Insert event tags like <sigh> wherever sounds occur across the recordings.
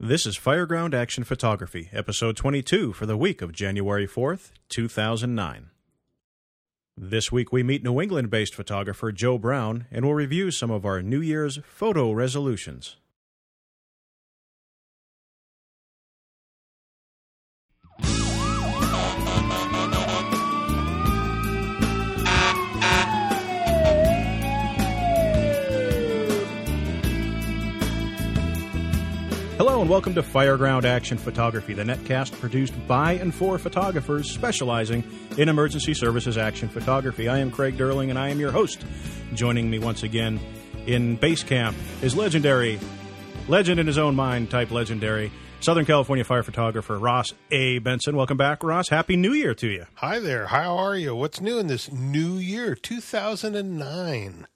This is Fireground Action Photography, episode 22 for the week of January 4th, 2009. This week we meet New England based photographer Joe Brown and will review some of our New Year's photo resolutions. And welcome to Fireground Action Photography, the netcast produced by and for photographers specializing in emergency services action photography. I am Craig Derling and I am your host. Joining me once again in base camp is legendary, legend in his own mind type legendary, Southern California fire photographer Ross A. Benson. Welcome back, Ross. Happy New Year to you. Hi there. How are you? What's new in this new year, 2009?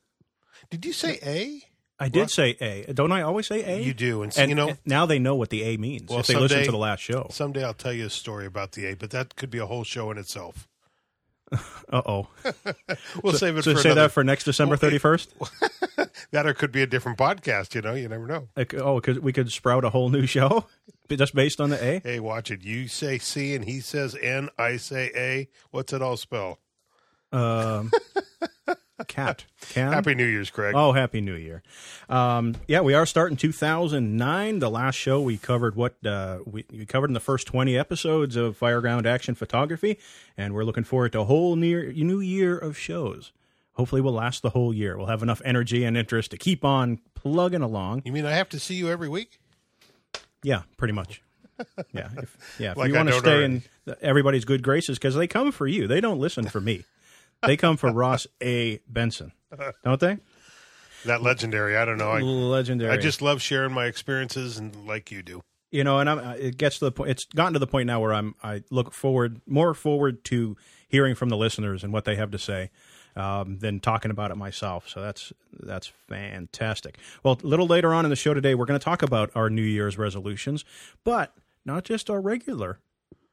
Did you say A? I did say A. Don't I always say A? You do. And, And, you know, and now they know what the A means Well, if they listen to the last show. someday I'll tell you a story about the A, but that could be a whole show in itself. <laughs> Uh oh. <laughs> We'll save it So for say another, that for next December it- 31st? <laughs> that or could be a different podcast, you know, you never know. Like, oh, could, we could sprout a whole new show just based on the A? Hey, watch it. You say C and he says N, I say A. What's it all spell? Um, cat. Can? <laughs> Happy New Year's, Craig. Oh, happy New Year! Um, yeah, we are starting 2009. The last show we covered what uh, we, we covered in the first 20 episodes of Fireground Action Photography, and we're looking forward to a whole near, new year of shows. Hopefully, we'll last the whole year. We'll have enough energy and interest to keep on plugging along. You mean I have to see you every week? Yeah, pretty much. Yeah, if, yeah. If <laughs> Like you want to stay already. in everybody's good graces, because they come for you. They don't listen for me. They come for Ross A. Benson, don't they? That legendary. I don't know. I, Legendary. I just love sharing my experiences and like you do. you know, and I'm, uh, it gets to the point. It's gotten to the point now where I'm. I look forward more forward to hearing from the listeners and what they have to say um, than talking about it myself. So that's that's fantastic. Well, a little later on in the show today, we're going to talk about our New Year's resolutions, but not just our regular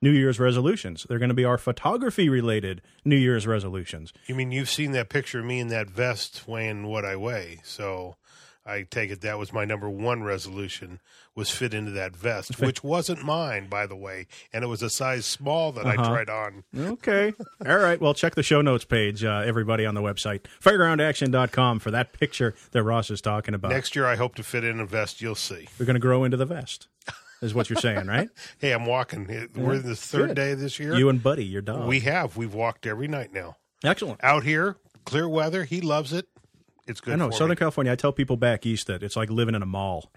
New Year's resolutions. They're going to be our photography related New Year's resolutions. You mean you've seen that picture of me in that vest weighing what I weigh? So I take it that was my number one resolution was fit into that vest, which wasn't mine, by the way, and it was a size small that Uh-huh. I tried on. Okay. <laughs> All right. Well, check the show notes page, uh, everybody on the website, firegroundaction.com, for that picture that Ross is talking about. Next year, I hope to fit in a vest. You'll see. We're going to grow into the vest, <laughs> is what you're saying, right? <laughs> Hey, I'm walking. We're in the third Good. day this year. You and Buddy, your dog. we have. We've walked every night now. Excellent. Out here, clear weather. He loves it. It's good. I know. Southern me. California, I tell people back east that it's like living in a mall.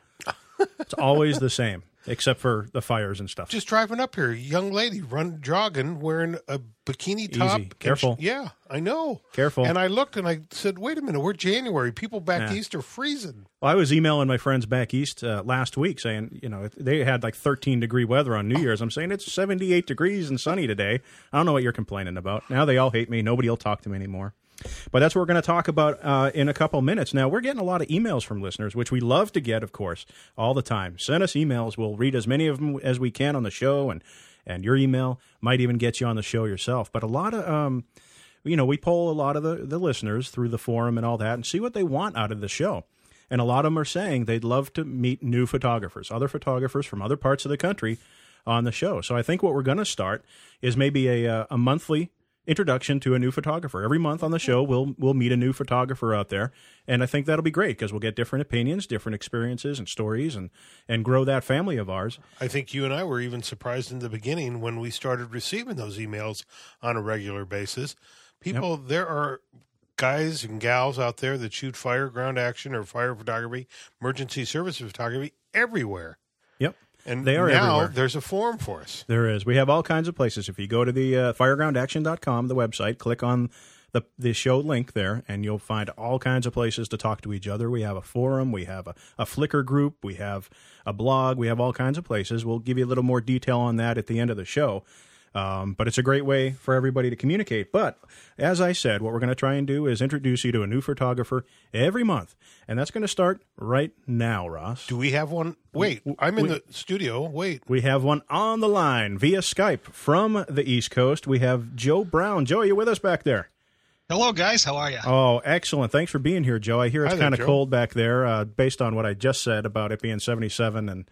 it's always the same, except for the fires and stuff. Just driving up here, young lady run jogging wearing a bikini top. and Careful. she- yeah, I know. Careful. And I looked and I said, "Wait a minute, we're January. People back Yeah. east are freezing." Well, I was emailing my friends back east uh, last week saying, you know, they had like 13 degree weather on New Year's. I'm saying it's 78 degrees and sunny today. I don't know what you're complaining about. Now they all hate me. Nobody will talk to me anymore. But that's what we're going to talk about uh, in a couple minutes. Now, we're getting a lot of emails from listeners, which we love to get, of course, all the time. Send us emails. We'll read as many of them as we can on the show, and, and your email might even get you on the show yourself. But a lot of. Um, you know, we poll a lot of the, the listeners through the forum and all that and see what they want out of the show. And a lot of them are saying they'd love to meet new photographers, other photographers from other parts of the country on the show. So I think what we're going to start is maybe a, uh, a monthly introduction to a new photographer. Every month on the show, we'll we'll meet a new photographer out there, and I think that'll be great because we'll get different opinions, different experiences, and stories, and and grow that family of ours. I think you and I were even surprised in the beginning when we started receiving those emails on a regular basis. People, there are guys and gals out there that shoot fire, ground action, or fire photography, emergency services photography everywhere. Yep. And They are now everywhere. there's a forum for us. There is. We have all kinds of places. If you go to the uh, firegroundaction.com, the website, click on the the show link there, and you'll find all kinds of places to talk to each other. We have a forum, we have a, a Flickr group, we have a blog, we have all kinds of places. We'll give you a little more detail on that at the end of the show. Um, but it's a great way for everybody to communicate. But as I said, what we're going to try and do is introduce you to a new photographer every month, and that's going to start right now, Ross. Do we have one? Wait, I'm in the studio. Wait. We have one on the line via Skype from the East Coast. We have Joe Brown. Joe, are you with us back there? Hello, guys. How are you? Oh, excellent. Thanks for being here, Joe. I hear it's kind of cold back there, uh, based on what I just said about it being 77 and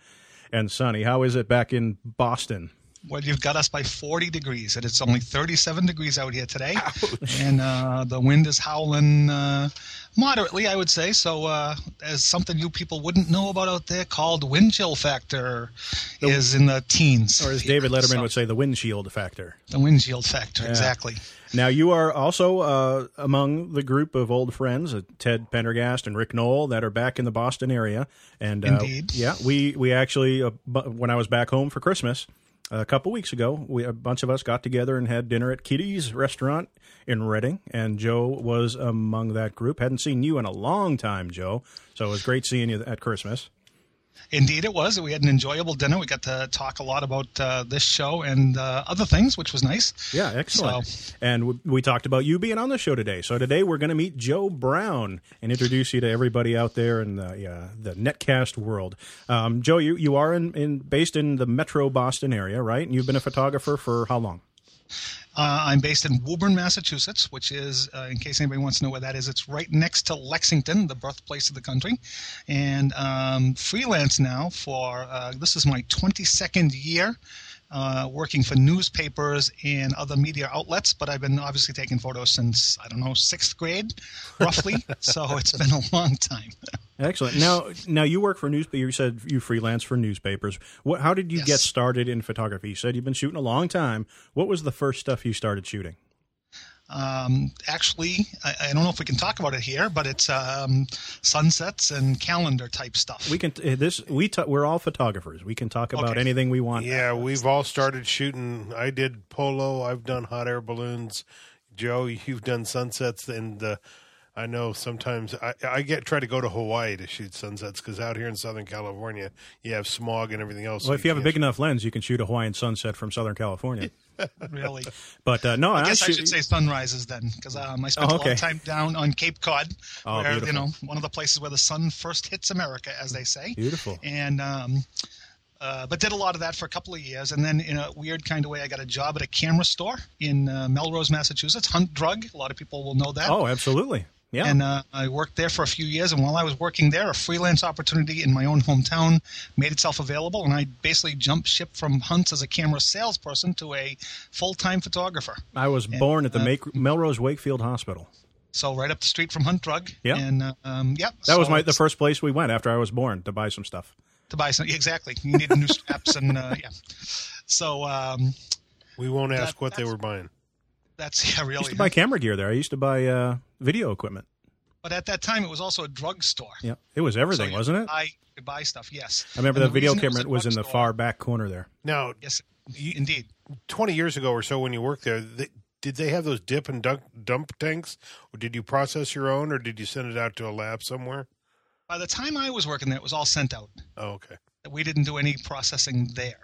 and sunny. How is it back in Boston? Well, you've got us by 40 degrees, and it's only 37 degrees out here today. And uh, the wind is howling uh, moderately, I would say. So, uh, as something you people wouldn't know about out there called wind chill factor is in the teens. Or as David. Letterman So, would say, the windshield factor. the windshield factor, exactly. Now, you are also uh, among the group of old friends, uh, Ted Pendergast and Rick Knoll, that are back in the Boston area. And uh, Indeed. yeah, we we actually uh, when I was back home for Christmas a couple weeks ago, we a bunch of us got together and had dinner at Kitty's restaurant in Reading, and Joe was among that group. Hadn't seen you in a long time, Joe, so it was great seeing you at Christmas. Indeed, it was. We had an enjoyable dinner. We got to talk a lot about uh, this show and uh, other things, which was nice. Yeah, excellent. And we, we talked about you being on the show today. So today we're going to meet Joe Brown and introduce you to everybody out there in the uh, the netcast world. Um, Joe, you, you are in, in based in the Metro Boston area, right? And you've been a photographer for how long? Uh, I'm based in Woburn, Massachusetts, which is, uh, in case anybody wants to know where that is, it's right next to Lexington, the birthplace of the country. And um, freelance now for uh, this is my 22nd year. Uh, working for newspapers and other media outlets, but I've been obviously taking photos since I don't know sixth grade, roughly. <laughs> so it's been a long time. Excellent. Now, now you work for news. You said you freelance for newspapers. What, how did you Yes. get started in photography? You said you've been shooting a long time. What was the first stuff you started shooting? Um, actually, I, I don't know if we can talk about it here, but it's um, sunsets and calendar type stuff. We can uh, this we ta- we're all photographers. We can talk about Okay. anything we want. Yeah, we've all started shooting. I did polo. I've done hot air balloons. Joe, you've done sunsets, and uh, I know sometimes I, I get try to go to Hawaii to shoot sunsets because out here in Southern California you have smog and everything else. Well, if you have a can't big enough lens, you can shoot a Hawaiian sunset from Southern California. <laughs> really. But uh, no, I guess I shoot- shoot, say sunrises then, because um, I spent Oh, a lot of time down on Cape Cod, Oh, where beautiful. you know one of the places where the sun first hits America, as they say. Beautiful. And um, uh, but did a lot of that for a couple of years, and then in a weird kind of way, I got a job at a camera store in uh, Melrose, Massachusetts, Hunt Drug. A lot of people will know that. Oh, absolutely. Yeah. And uh, I worked there for a few years. And while I was working there, a freelance opportunity in my own hometown made itself available. And I basically jumped ship from Hunt's as a camera salesperson to a full time photographer. I was born at the uh, Make- Melrose Wakefield Hospital. So right up the street from Hunt Drug. Yeah. And uh, um, yeah. That was my the first place we went after I was born to buy some stuff. to buy some. Exactly. You needed new straps and uh, yeah. So um, we won't ask That- what they were buying. that's yeah, I used to buy camera gear there. I used to buy uh, video equipment. but at that time, it was also a drugstore. Yeah, it was So everything, you wasn't it? could Buy, you could buy stuff. Yes. I remember And the the video reason it was was in the far back corner there. Now, Yes, indeed. twenty years ago or so, when you worked there, they, did they have those dip and dunk, dump tanks, or did you process your own, or did you send it out to a lab somewhere? By the time I was working there, it was all sent out. Oh, okay. we didn't do any processing there.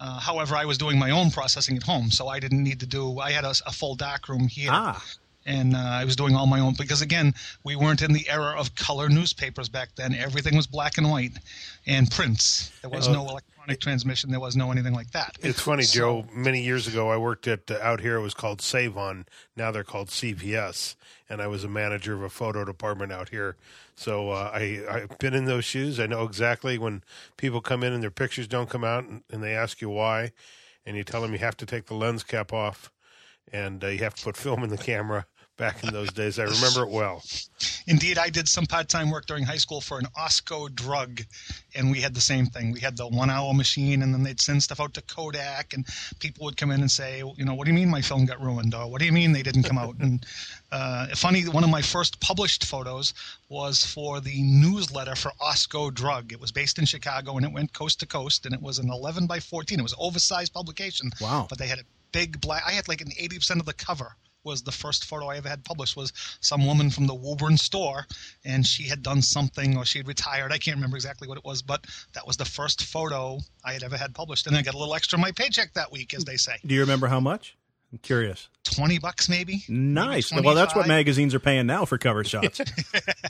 Uh, however, I was doing my own processing at home, so I didn't need to do. I had a, a full dark room here, Ah, and uh, I was doing all my own because again, we weren't in the era of color newspapers back then. Everything was black and white, and prints. There was no electronic transmission. There was no anything like that. It's funny, So- Joe. Many years ago, I worked at uh, out here. It was called Sav-on. Now they're called CVS, and I was a manager of a photo department out here. So uh, I I've been in those shoes. I know exactly when people come in and their pictures don't come out, and, and they ask you why, and you tell them you have to take the lens cap off, and uh, you have to put film in the camera. Back in those days, I remember it well. Indeed, I did some part-time work during high school for an Osco drug, and we had the same thing. We had the one-hour machine, and then they'd send stuff out to Kodak, and people would come in and say, you know, what do you mean my film got ruined, or what do you mean they didn't come out? And uh, funny, one of my first published photos was for the newsletter for Osco Drug. It was based in Chicago, and it went coast to coast, and it was an 11 by 14. It was an oversized publication. Wow. But they had a big black. I had like an 80% of the cover was the first photo I ever had published was some woman from the Woburn store, and she had done something or she had retired. I can't remember exactly what it was, but that was the first photo I had ever had published, and I got a little extra in my paycheck that week, as they say, do you remember how much? I'm curious. twenty bucks maybe. Nice. Maybe Well, that's what magazines are paying now for cover <laughs> shots.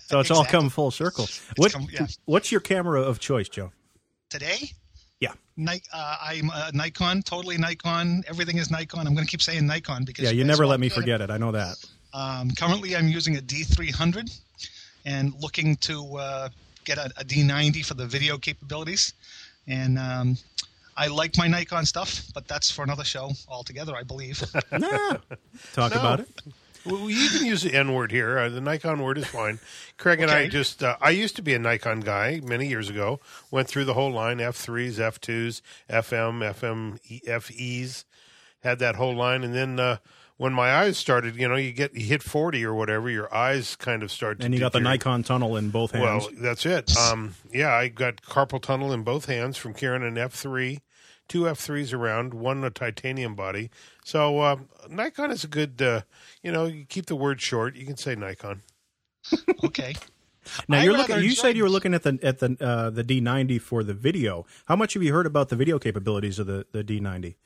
so it's all come full circle. What, come- yeah. What's your camera of choice, Joe? Today, Yeah. Ni- uh, I'm a Nikon, totally Nikon. Everything is Nikon. I'm going to keep saying Nikon because Yeah, you guys never let me get it. forget it. I know that. Um, currently, I'm using a D300 and looking to uh, get a, a D90 for the video capabilities. and um, I like my Nikon stuff, but that's for another show altogether, I believe. <laughs> nah. Talk No. about it. Well, you can use the N word here. Uh, the Nikon word is fine. Craig and I just, uh, I used to be a Nikon guy many years ago. Went through the whole line F3s, F2s, FM, FM, E- FEs, had that whole line. And then uh, when my eyes started, you know, you get, you hit 40 or whatever, your eyes kind of start to And you got the deteriorate. Nikon tunnel in both hands. Well, that's it. Um, yeah, I got carpal tunnel in both hands from carrying an F3, two F3s around, one a titanium body. So uh, Nikon is a good, uh, you know, you keep the word short. You can say Nikon. <laughs> okay. now I you're looking. You said you were looking at the at the uh, the D90 for the video. How much have you heard about the video capabilities of the the D90?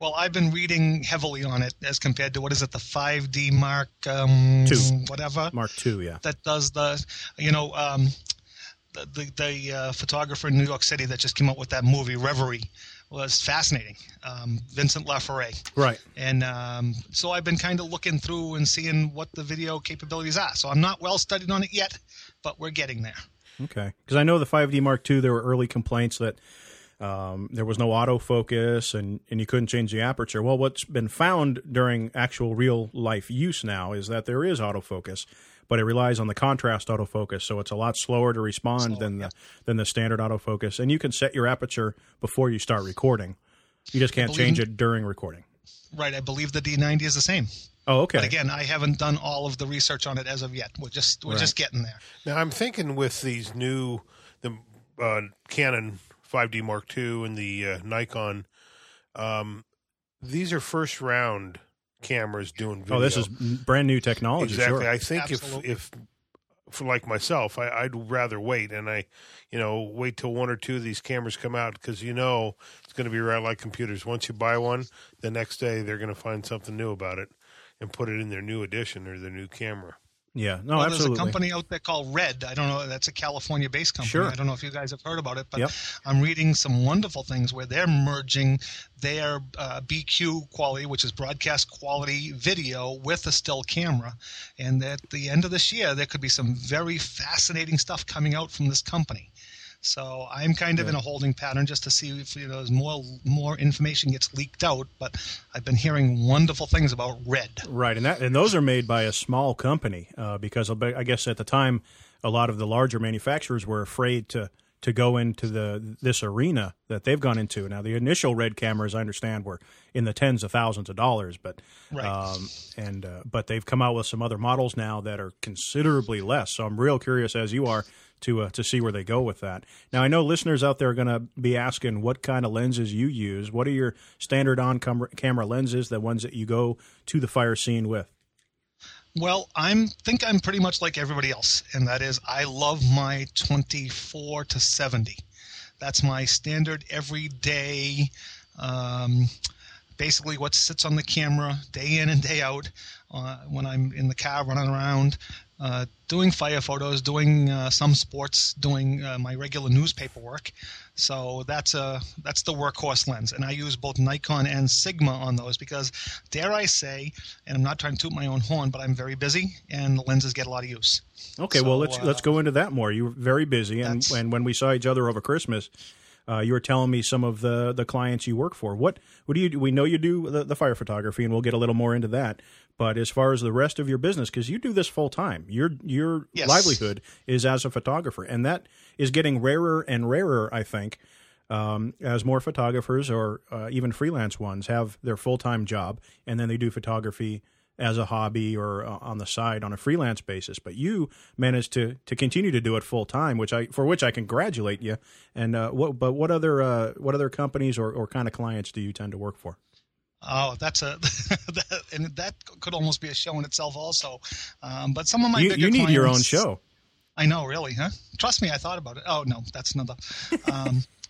Well, I've been reading heavily on it as compared to what is it, the 5D Mark um, Two. whatever Mark two, yeah. that does the, you know, um, the the, the uh, photographer in New York City that just came up with that movie Reverie was fascinating, um, Vincent Laforet. Right. And um, so I've been kind of looking through and seeing what the video capabilities are. So I'm not well studied on it yet, but we're getting there. Okay. Because I know the 5D Mark II, there were early complaints that um, there was no autofocus and, and you couldn't change the aperture. Well, what's been found during actual real life use now is that there is autofocus, but it relies on the contrast autofocus, so it's a lot slower to respond than the than the standard autofocus. And you can set your aperture before you start recording. You just can't believe- change it during recording. Right. I believe the D90 is the same. Oh, okay. But again, I haven't done all of the research on it as of yet. We're just we're just getting there. Now I'm thinking with these new the uh, Canon 5D Mark II and the uh, Nikon, um, these are first round cameras doing video. oh, this is brand new technology. exactly. Sure. I think Absolutely. if if for like myself, I, I'd rather wait and I, you know, wait till one or two of these cameras come out because you know it's going to be right like computers. Once you buy one, the next day they're going to find something new about it and put it in their new edition or their new camera. Yeah. No, well, absolutely. there's a company out there called Red. I don't know. That's a California-based company. Sure. I don't know if you guys have heard about it, but Yep. I'm reading some wonderful things where they're merging their uh, BQ quality, which is broadcast quality video, with a still camera. And at the end of this year, there could be some very fascinating stuff coming out from this company. So I'm kind of in a holding pattern just to see if you know more more information gets leaked out. But I've been hearing wonderful things about Red. Right, and that and those are made by a small company uh, because I guess at the time a lot of the larger manufacturers were afraid to to go into the this arena that they've gone into. Now the initial red cameras, I understand, were in the tens of thousands of dollars, but Right. um, and uh, but they've come out with some other models now that are considerably less. So I'm real curious as you are to uh, to see where they go with that. Now I know listeners out there are going to be asking what kind of lenses you use. What are your standard on cam- camera lenses? The ones that you go to the fire scene with? Well, I'm think I'm pretty much like everybody else, and that is I love my 24 to 70. That's my standard everyday. Um, basically, what sits on the camera day in and day out uh, when I'm in the car running around, uh, doing fire photos, doing uh, some sports, doing uh, my regular newspaper work. So that's a that's the workhorse lens, and I use both Nikon and Sigma on those because, dare I say, and I'm not trying to toot my own horn, but I'm very busy, and the lenses get a lot of use. Okay, So, well let's uh, let's go into that more. You were very busy, and and when we saw each other over Christmas, uh, you were telling me some of the the clients you work for. What what do you do? We know you do the, the fire photography, and we'll get a little more into that. But as far as the rest of your business, because you do this full time, your your Yes. livelihood is as a photographer, and that is getting rarer and rarer. I think um, as more photographers or uh, even freelance ones have their full time job, and then they do photography as a hobby or uh, on the side on a freelance basis. But you managed to to continue to do it full time, which I for which I congratulate you. And uh, what but what other uh, what other companies or, or kind of clients do you tend to work for? Oh, that's a <laughs> that, and that could almost be a show in itself, also. Um, but some of my You, bigger you need your own show. I know, really, huh? Trust me, I thought about it. Oh no, that's another. Um, <laughs>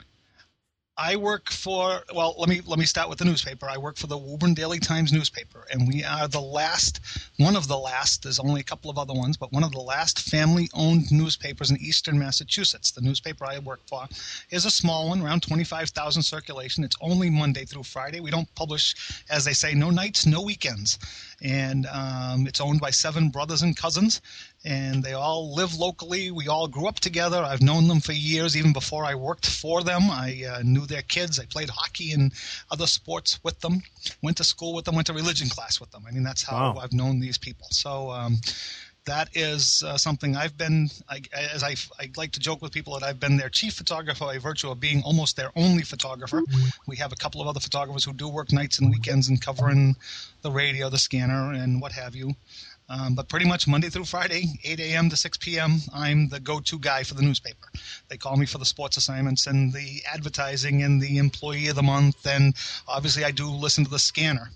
I work for well, let me let me start with the newspaper. I work for the Woburn Daily Times newspaper, and we are the last, one of the last. There's only a couple of other ones, but one of the last family-owned newspapers in Eastern Massachusetts. The newspaper I work for is a small one, around 25,000 circulation. It's only Monday through Friday. We don't publish, as they say, no nights, no weekends, and um, it's owned by seven brothers and cousins and they all live locally. We all grew up together. I've known them for years, even before I worked for them. I uh, knew their kids. I played hockey and other sports with them. Went to school with them. Went to religion class with them. I mean, that's how Wow. I've known these people. So. Um, that is uh, something I've been, I, as I, I like to joke with people that I've been their chief photographer by virtue of being almost their only photographer. We have a couple of other photographers who do work nights and weekends and covering the radio, the scanner, and what have you. Um, but pretty much Monday through Friday, 8 a.m. to 6 p.m., I'm the go to guy for the newspaper. They call me for the sports assignments and the advertising and the employee of the month. And obviously, I do listen to the scanner.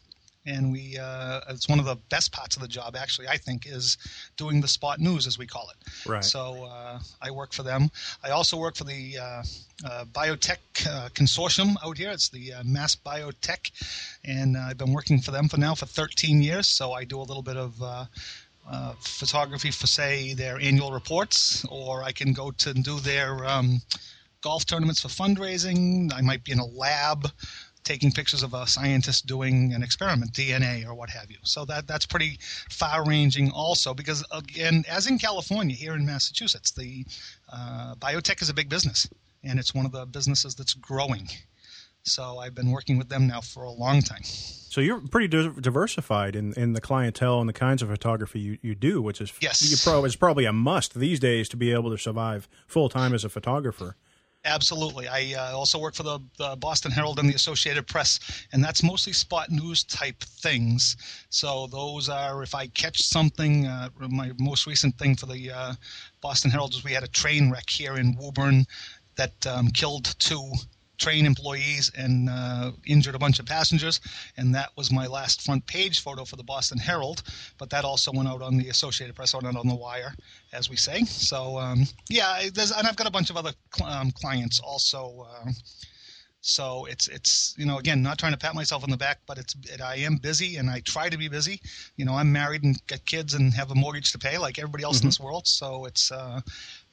And we, uh, it's one of the best parts of the job, actually, I think, is doing the spot news, as we call it. Right. So uh, I work for them. I also work for the uh, uh, Biotech uh, Consortium out here. It's the uh, Mass Biotech, and I've been working for them for now for 13 years. So I do a little bit of uh, uh, photography for, say, their annual reports, or I can go to do their um, golf tournaments for fundraising. I might be in a lab taking pictures of a scientist doing an experiment, DNA or what have you. So that that's pretty far-ranging, also, because again, as in California, here in Massachusetts, the uh, biotech is a big business, and it's one of the businesses that's growing. So I've been working with them now for a long time. So you're pretty di- diversified in, in the clientele and the kinds of photography you, you do, which is Yes. you pro- is probably a must these days to be able to survive full time as a photographer. Absolutely. I uh, also work for the, the Boston Herald and the Associated Press, and that's mostly spot news type things. So those are if I catch something. Uh, my most recent thing for the uh, Boston Herald is we had a train wreck here in Woburn that um, killed two train employees and uh, injured a bunch of passengers, and that was my last front page photo for the Boston Herald. But that also went out on the Associated Press, went out on the wire, as we say. So um, yeah, there's, and I've got a bunch of other cl- um, clients also. Uh, so it's it's you know again not trying to pat myself on the back, but it's it, I am busy and I try to be busy. You know I'm married and got kids and have a mortgage to pay like everybody else in this world. So it's uh,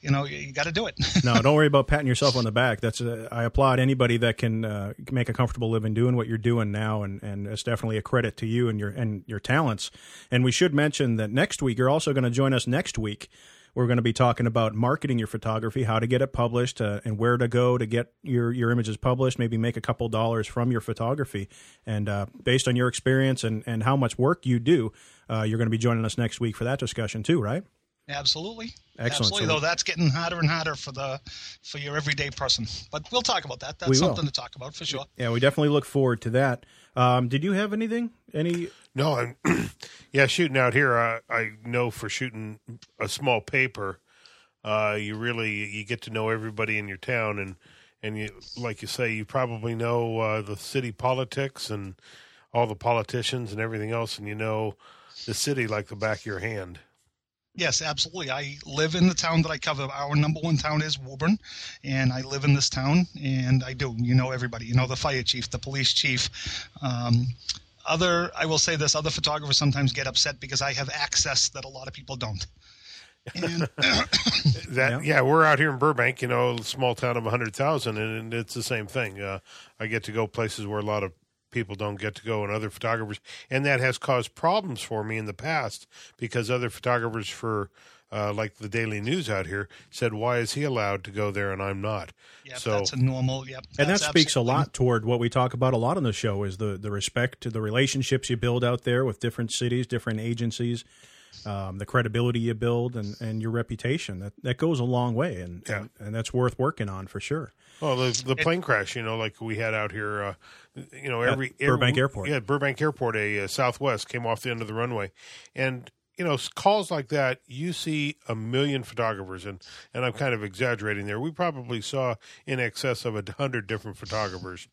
you know you, got to do it. <laughs> No, don't worry about patting yourself on the back. That's uh, I applaud anybody that can uh, make a comfortable living doing what you're doing now, and, and it's definitely a credit to you and your and your talents. And we should mention that next week you're also going to join us next week. We're going to be talking about marketing your photography, how to get it published, uh, and where to go to get your your images published. Maybe make a couple dollars from your photography, and uh, based on your experience and and how much work you do, uh, you're going to be joining us next week for that discussion too, right? Absolutely. Excellent. Absolutely. So- Though that's getting harder and harder for the for your everyday person. But we'll talk about that. That's something to talk about for sure. Yeah, we definitely look forward to that. Um, did you have anything? Any No, I'm <clears throat> yeah shooting out here. I, I know for shooting a small paper, uh, you really you get to know everybody in your town, and and you like you say, you probably know uh, the city politics and all the politicians and everything else, and you know the city like the back of your hand. Yes, absolutely. I live in the town that I cover. Our number one town is Woburn, and I live in this town, and I do. You know everybody. You know the fire chief, the police chief. Um, other, I will say this: other photographers sometimes get upset because I have access that a lot of people don't. And <laughs> <coughs> That yeah. we're out here in Burbank, you know, a small town of hundred thousand, and it's the same thing. Uh, I get to go places where a lot of people don't get to go, and other photographers, and that has caused problems for me in the past because other photographers for. Uh, like the Daily News out here said, why is he allowed to go there and I'm not? yep, so that's a normal. Yep, and that speaks a lot toward what we talk about a lot on the show is the the respect, to the relationships you build out there with different cities, different agencies, um, the credibility you build, and, and your reputation. That that goes a long way, and, Yeah. and and that's worth working on for sure. Well, the the plane crash, you know, like we had out here, uh, you know, every Burbank every- Airport. Yeah, Burbank Airport, a uh, Southwest came off the end of the runway, and you know, calls like that, you see a million photographers, and and I'm kind of exaggerating there. We probably saw in excess of a hundred different photographers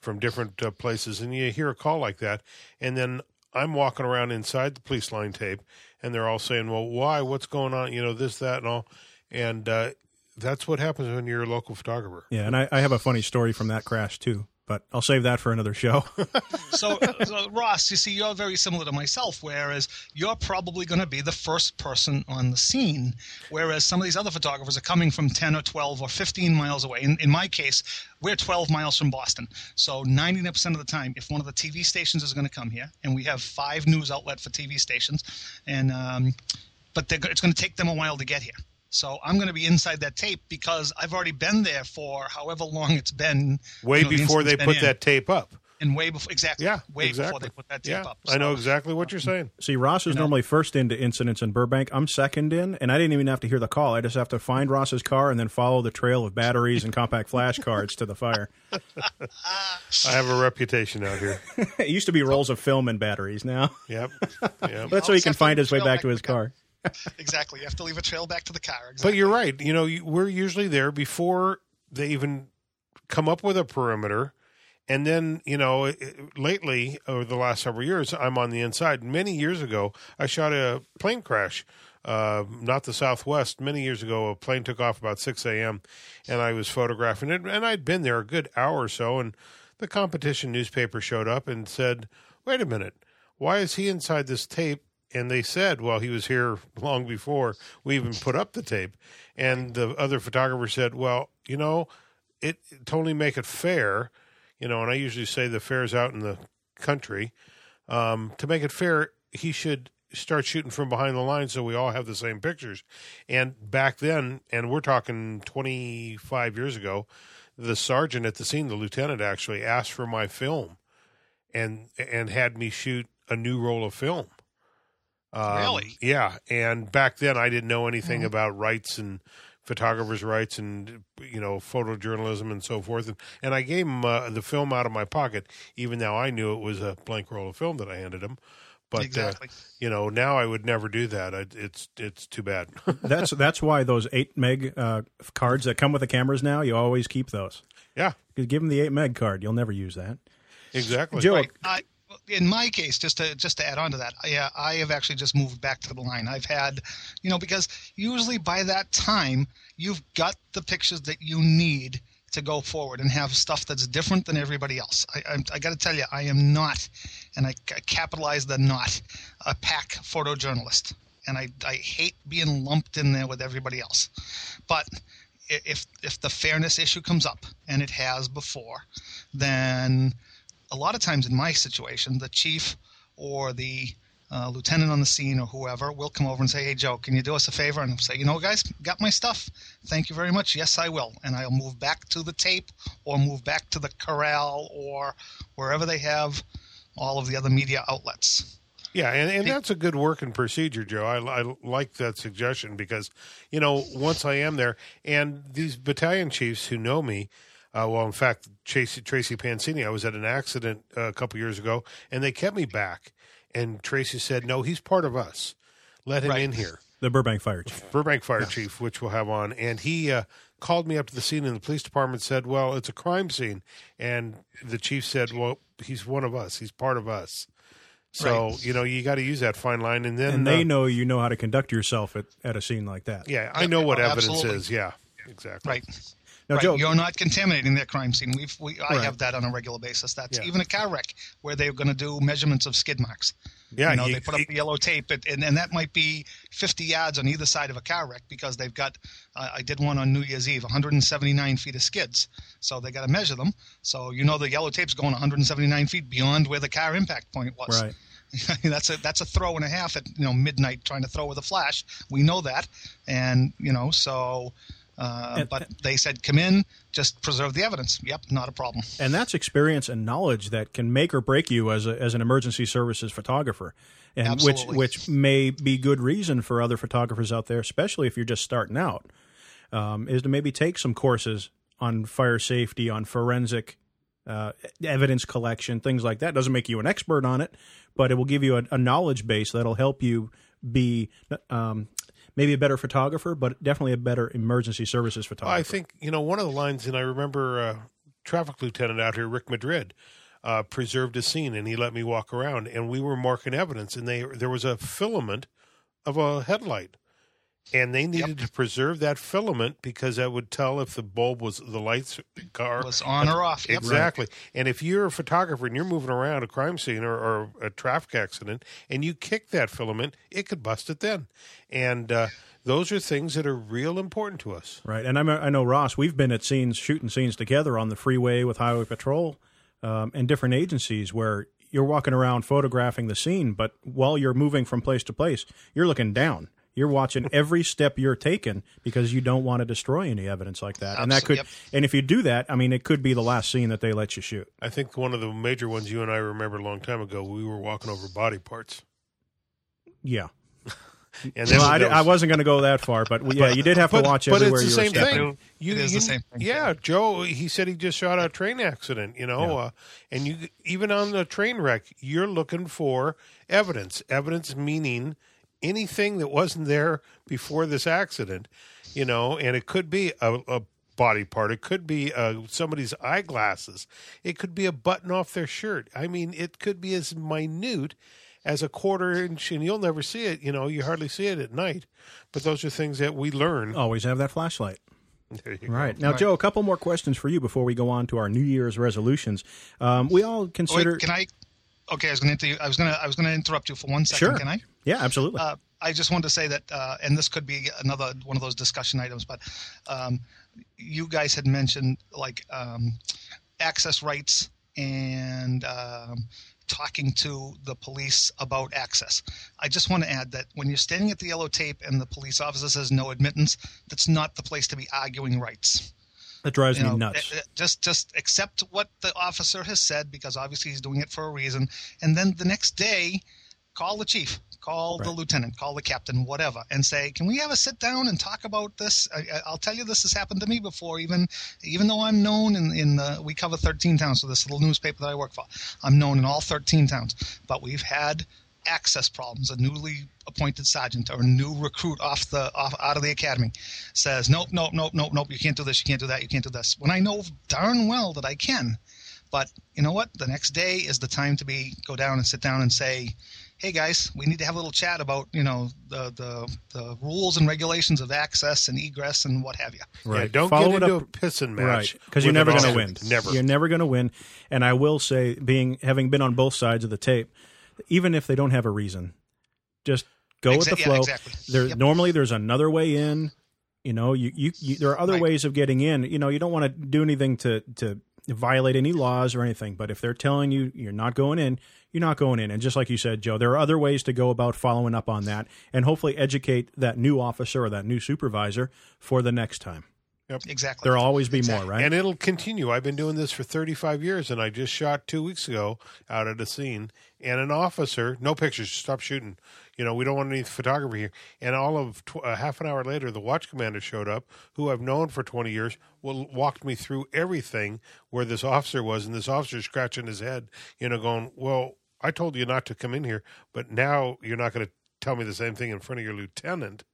from different uh, places, and you hear a call like that, and then I'm walking around inside the police line tape, and they're all saying, "Well, why? What's going on? You know, this, that, and all," and uh, that's what happens when you're a local photographer. Yeah, and I, I have a funny story from that crash too, but I'll save that for another show. <laughs> so, so, Ross, you see, you're very similar to myself, whereas you're probably going to be the first person on the scene, whereas some of these other photographers are coming from 10 or 12 or 15 miles away. In, in my case, we're 12 miles from Boston. So 99% of the time, if one of the TV stations is going to come here, and we have five news outlets for TV stations, and um, but it's going to take them a while to get here. So I'm going to be inside that tape because I've already been there for however long it's been. Way you know, the before they put in. that tape up. and way before exactly. Yeah, way exactly. before they put that tape Yeah, up. I know exactly what you're um, saying. See, Ross is normally first into incidents in Burbank. I'm second in, and I didn't even have to hear the call. I just have to find Ross's car and then follow the trail of batteries and compact flash cards to the fire. I have a reputation out here. <laughs> it used to be rolls of film and batteries. Now Yep. <laughs> Yep. that's so he can find his way back back to his car. car. Exactly. You have to leave a trail back to the car. But you're right. You know, we're usually there before they even come up with a perimeter. And then, you know, lately, over the last several years, I'm on the inside. Many years ago, I shot a plane crash, uh, not the Southwest. Many years ago, a plane took off about 6 a.m., and I was photographing it. And I'd been there a good hour or so, and the competition newspaper showed up and said, wait a minute, why is he inside this tape? And they said, well, he was here <laughs> long before we even put up the tape. And the other photographer said, well, you know, it only make it fair, you know, and I usually say the fair's out in the country. Um, to make it fair, he should start shooting from behind the line so we all have the same pictures. And back then, and we're talking 25 years ago, the sergeant at the scene, the lieutenant actually asked for my film and and had me shoot a new roll of film. Um, Really? Yeah. And back then, I didn't know anything Mhm. about rights and photographers' rights and you know photojournalism and so forth. And, and I gave him uh, the film out of my pocket, even though I knew it was a blank roll of film that I handed him. But exactly. uh, you know, now I would never do that. I, it's it's too bad. <laughs> That's that's why those eight meg uh, cards that come with the cameras now. You always keep those. yeah, Give him the eight meg card. You'll never use that. exactly. Joe, Right. I, in my case, just to just to add on to that, I, uh, I have actually just moved back to the line. I've had, you know, because usually by that time you've got the pictures that you need to go forward and have stuff that's different than everybody else. I, I, I got to tell you, I am not, and I, I capitalize the not, a pack photojournalist, and I, I hate being lumped in there with everybody else. But if if the fairness issue comes up, and it has before, then a lot of times in my situation, the chief or the uh, lieutenant on the scene or whoever will come over and say, "Hey, Joe, can you do us a favor?" And I'll say, "You know, guys, got my stuff. Thank you very much. Yes, I will." And I'll move back to the tape or move back to the corral or wherever they have all of the other media outlets. Yeah, and, and that's a good working procedure, Joe. I, I like that suggestion because, you know, once I am there, and these battalion chiefs who know me, uh, well, in fact, Tracy, Tracy Pancini, I was at an accident uh, a couple years ago, and they kept me back. And Tracy said, no, he's part of us. Let him Right. in here. the Burbank Fire Chief. Burbank Fire Chief, which we'll have on, and he uh, called me up to the scene, and the police department said, "Well, it's a crime scene," and the chief said, "Well, he's one of us. He's part of us." So Right. you know, you got to use that fine line, and then And they uh, know you know how to conduct yourself at, at a scene like that. yeah, I know what oh, evidence absolutely. is. Yeah, exactly. Right. Now, right. Joe, You're not contaminating their crime scene. We've we I Right. have that on a regular basis. That's Yeah. even a car wreck where they're going to do measurements of skid marks. Yeah, you know, you- they put up you- the yellow tape, it, and, and that might be 50 yards on either side of a car wreck because they've got. Uh, I did one on New Year's Eve, 179 feet of skids, so they got to measure them. So you know the yellow tape's going 179 feet beyond where the car impact point was. right. <laughs> that's a that's a throw and a half at you know midnight trying to throw with a flash. We know that, and you know so. Uh, And- but they said, "Come in, just preserve the evidence." Yep, not a problem. And that's experience and knowledge that can make or break you as a, as an emergency services photographer, and which which may be good reason for other photographers out there, especially if you're just starting out, um, is to maybe take some courses on fire safety, on forensic uh, evidence collection, things like that. Doesn't make you an expert on it, but it will give you a, a knowledge base that'll help you be um, maybe a better photographer, but definitely a better emergency services photographer. I think you know one of the lines, and I remember uh, traffic lieutenant out here, Rick Madrid, uh, preserved a scene, and he let me walk around, and we were marking evidence, and they there was a filament of a headlight, and they needed to preserve that filament because that would tell if the bulb was the lights car Was on or off. Yep. Exactly. And if you're a photographer and you're moving around a crime scene or, or a traffic accident and you kick that filament, it could bust it then. And uh, those are things that are real important to us. Right, and I'm, I know Ross. We've been at scenes, shooting scenes together on the freeway with Highway Patrol um, and different agencies where you're walking around photographing the scene, but while you're moving from place to place, you're looking down. You're watching <laughs> every step you're taking because you don't want to destroy any evidence like that. And that could, Absolute- and if you do that, I mean, it could be the last scene that they let you shoot. I think one of the major ones you and I remember a long time ago, we were walking over body parts. Yeah. <laughs> And Well, I, that I wasn't going to go that far, but yeah, you did have to but, watch but everywhere it's the you same were stepping. thing. You, It is the same thing. Yeah, Joe. He said he just shot a train accident. You know, Yeah. uh, and you even on the train wreck, you're looking for evidence. Evidence meaning anything that wasn't there before this accident. You know, and it could be a, a body part. It could be uh, somebody's eyeglasses. It could be a button off their shirt. I mean, it could be as minute as a quarter inch, and you'll never see it. You know, you hardly see it at night. But those are things that we learn. Always have that flashlight. There you go. Right. Now, Joe, a couple more questions for you before we go on to our New Year's resolutions. Um, we all Wait, consider. can I? Okay, I was going to. I was going to. I was going to interrupt you for one second. Sure. Can I? Yeah, absolutely. Uh, I just wanted to say that, uh, and this could be another one of those discussion items, but um, you guys had mentioned like um, access rights and um, talking to the police about access. I just want to add that when you're standing at the yellow tape and the police officer says no admittance, that's not the place to be arguing rights. That drives You me know, nuts. uh, uh, Just just accept what the officer has said because obviously he's doing it for a reason, and then the next day, call the chief, call the lieutenant, call the captain, whatever, and say, "Can we have a sit down and talk about this?" I, I- I'll tell you, this has happened to me before. Even even though I'm known in in the we cover 13 towns, so this little newspaper that I work for, I'm known in all 13 towns, but we've had access problems. A newly appointed sergeant or a new recruit off the off out of the academy says, "Nope, nope, nope, nope, nope. You can't do this. You can't do that. You can't do this." When I know darn well that I can, but you know what? The next day is the time to be go down and sit down and say, "Hey guys, we need to have a little chat about you know the the, the rules and regulations of access and egress and what have you." right. Yeah, don't Follow get it into up- a pissing match. Right, because you're never going to win. Never. You're never going to win. And I will say, being having been on both sides of the tape, even if they don't have a reason, just go with Exa- the yeah, flow. exactly. There Yep. normally there's another way in. You know, you, you, you there are other Right. ways of getting in. You know, you don't want to do anything to to violate any laws or anything. But if they're telling you you're not going in, you're not going in. And just like you said, Joe, there are other ways to go about following up on that, and hopefully educate that new officer or that new supervisor for the next time. Yep. Exactly. There'll always be Exactly. more, right? And it'll continue. I've been doing this for 35 years, and I just shot two weeks ago out at a scene, and an officer, no pictures, stop shooting. You know, we don't want any photography here. And all of tw- uh, half an hour later, the watch commander showed up, who I've known for 20 years, well, walked me through everything where this officer was, and this officer scratching his head, you know, going, "Well, I told you not to come in here, but now you're not going to tell me the same thing in front of your lieutenant."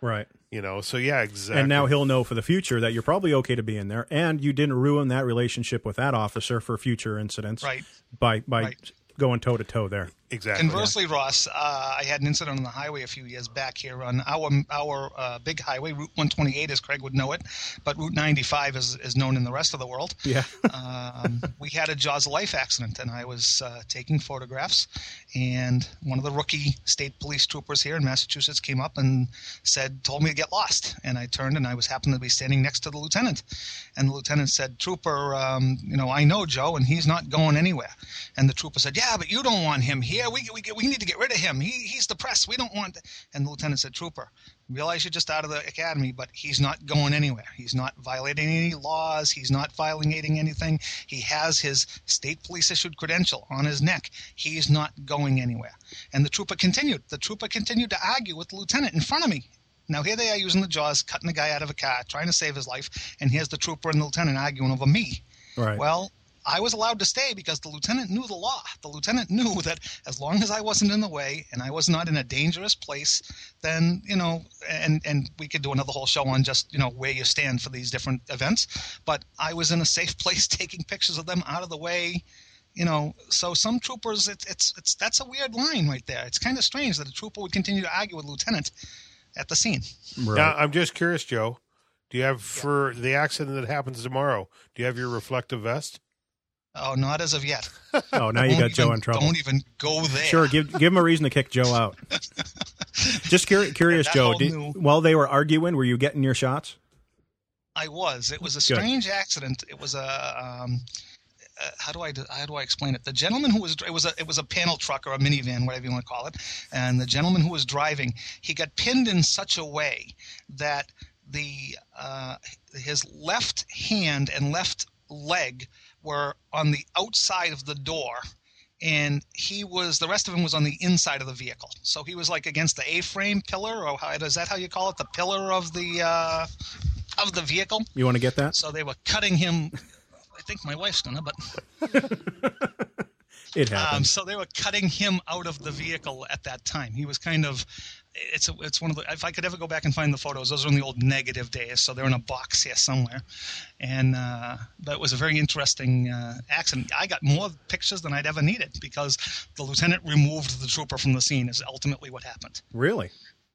right. You know, so yeah, exactly. And now he'll know for the future that you're probably okay to be in there, and you didn't ruin that relationship with that officer for future incidents, Right. By by Right. Going toe to toe there. Exactly. Conversely, Ross, uh, I had an incident on the highway a few years back here on our our uh, big highway, Route 128, as Craig would know it, but Route 95 is, is known in the rest of the world. Yeah. <laughs> um, we had a Jaws of Life accident, and I was uh, taking photographs, and one of the rookie state police troopers here in Massachusetts came up and said, told me to get lost, and I turned and I was happened to be standing next to the lieutenant, and the lieutenant said, "Trooper, um, you know, I know Joe, and he's not going anywhere." And the trooper said, "Yeah, but you don't want him here. We we we need to get rid of him. He he's the press. We don't want." And the lieutenant said, "Trooper, realize you're just out of the academy, but he's not going anywhere. He's not violating any laws. He's not violating anything. He has his state police issued credential on his neck. He's not going anywhere." And the trooper continued. The trooper continued to argue with the lieutenant in front of me. Now here they are using the jaws, cutting the guy out of a car, trying to save his life, and here's the trooper and the lieutenant arguing over me. Right. Well, I was allowed to stay because the lieutenant knew the law. The lieutenant knew <laughs> that as long as I wasn't in the way and I was not in a dangerous place, then you know, and and we could do another whole show on just you know where you stand for these different events. But I was in a safe <laughs> place, taking pictures of them out of the way. You know, so some troopers, it's it's it's that's a weird line right there. It's kind of strange that a trooper would continue to argue with a lieutenant at the scene. Right. Now, I'm just curious, Joe. Do you have for the accident that happens tomorrow? Do you have your reflective vest? Oh, not as of yet. <laughs> oh, now you got Joe in trouble. Don't even go there. Sure, give give him a reason to kick Joe out. <laughs> Just curi- curious, Joe. Did, while they were arguing, were you getting your shots? I was. It was a Good. strange accident. It was a. Um, uh, how do I how do I explain it? The gentleman who was it was a it was a panel truck or a minivan, whatever you want to call it, and the gentleman who was driving, he got pinned in such a way that the uh, his left hand and left leg were on the outside of the door and he was the rest of him was on the inside of the vehicle. So he was like against the a-frame pillar or how is that how you call it? The pillar of the uh, of the vehicle? You want to get that? so they were cutting him. I think my wife's gonna but <laughs> It um, happened. so they were cutting him out of the vehicle at that time he was kind of it's a, it's one of the if I could ever go back and find the photos, those are in the old negative days, so they're in a box here somewhere, and uh, that was a very interesting uh, accident. I got more pictures than I'd ever needed because the lieutenant removed the trooper from the scene. Is ultimately what happened. really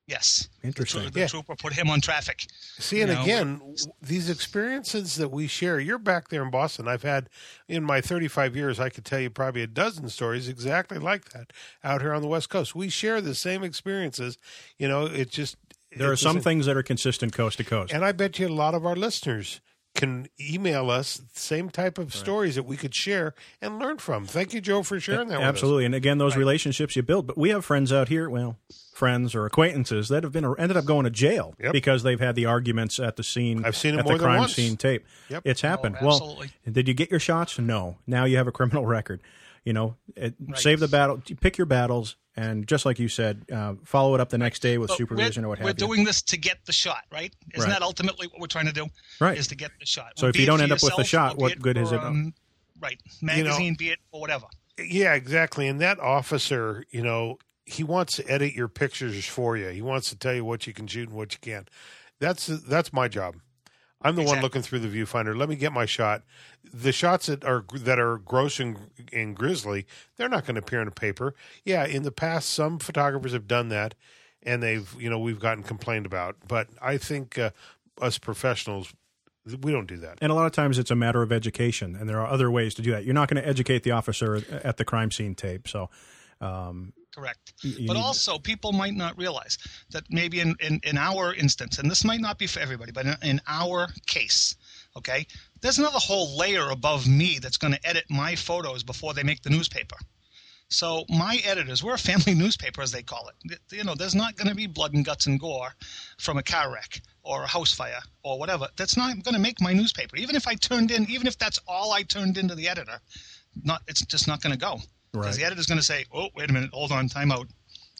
Yes, interesting. the, the Yeah. trooper put him on traffic. See, and know, again, these experiences that we share, you're back there in Boston. I've had, in my 35 years, I could tell you probably a dozen stories exactly like that out here on the West Coast. We share the same experiences. You know, it just. There are some things that are consistent coast to coast. And I bet you a lot of our listeners can email us the same type of stories that we could share and learn from. Thank you, Joe, for sharing that with us. Absolutely. And again, those relationships you build. But we have friends out here, well, friends or acquaintances that have been ended up going to jail Yep. because they've had the arguments at the scene. I've seen it at more the than crime once. scene tape. Yep. It's oh, happened. Oh, well, absolutely. did you get your shots? No. Now you have a criminal <laughs> record. You know, it, save the battle, pick your battles, and just like you said, uh, follow it up the next day with But supervision we're, or what we're have you. doing this to get the shot, right? Isn't Right. that ultimately what we're trying to do? Right. Is to get the shot. So if you don't for end up with the shot, what it good is it done? um, Right, magazine, be it or whatever. Yeah, exactly. And that officer, you know, he wants to edit your pictures for you. He wants to tell you what you can shoot and what you can't. That's that's my job. I'm the one looking through the viewfinder. Let me get my shot. The shots that are that are gross and, and grisly, they're not going to appear in a paper. Yeah, in the past, some photographers have done that, and they've you know we've gotten complained about. But I think uh, us professionals, we don't do that. And a lot of times it's a matter of education, and there are other ways to do that. You're not going to educate the officer at the crime scene tape. So, um, Correct. you but also, people might not realize that maybe in, in, in our instance, and this might not be for everybody, but in, in our case, okay, there's another whole layer above me that's going to edit my photos before they make the newspaper. So my editors, we're a family <laughs> newspaper, as they call it. You know, there's not going to be blood and guts and gore from a car wreck or a house fire or whatever. That's not going to make my newspaper. Even if I turned in, even if that's all I turned into the editor, not it's just not going to go because Right. the editor's going to say, "Oh, wait a minute, hold on, time out."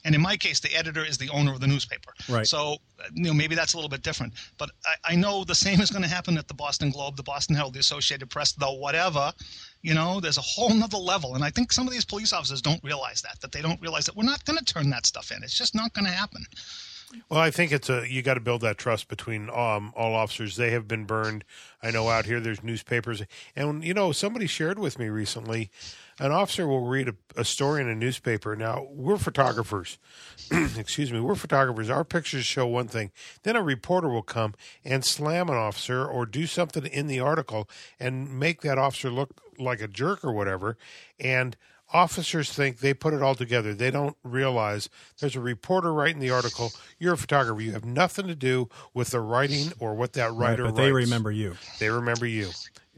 And in my case, the editor is the owner of the newspaper. Right. So, you know, maybe that's a little bit different. But I, I know the same is going to happen at the Boston Globe, the Boston Herald, the Associated Press, the whatever. You know, there's a whole nother level. And I think some of these police officers don't realize that, that they don't realize that we're not going to turn that stuff in. It's just not going to happen. Well, I think it's a you got to build that trust between um, all officers. They have been burned. I know out here there's newspapers, and you know somebody shared with me recently. An officer will read a, a story in a newspaper. Now we're photographers. <clears throat> Excuse me, we're photographers. Our pictures show one thing. Then a reporter will come and slam an officer or do something in the article and make that officer look like a jerk or whatever. And officers think they put it all together. They don't realize there's a reporter writing the article. You're a photographer. You have nothing to do with the writing or what that right, writer but they remember you. They remember you.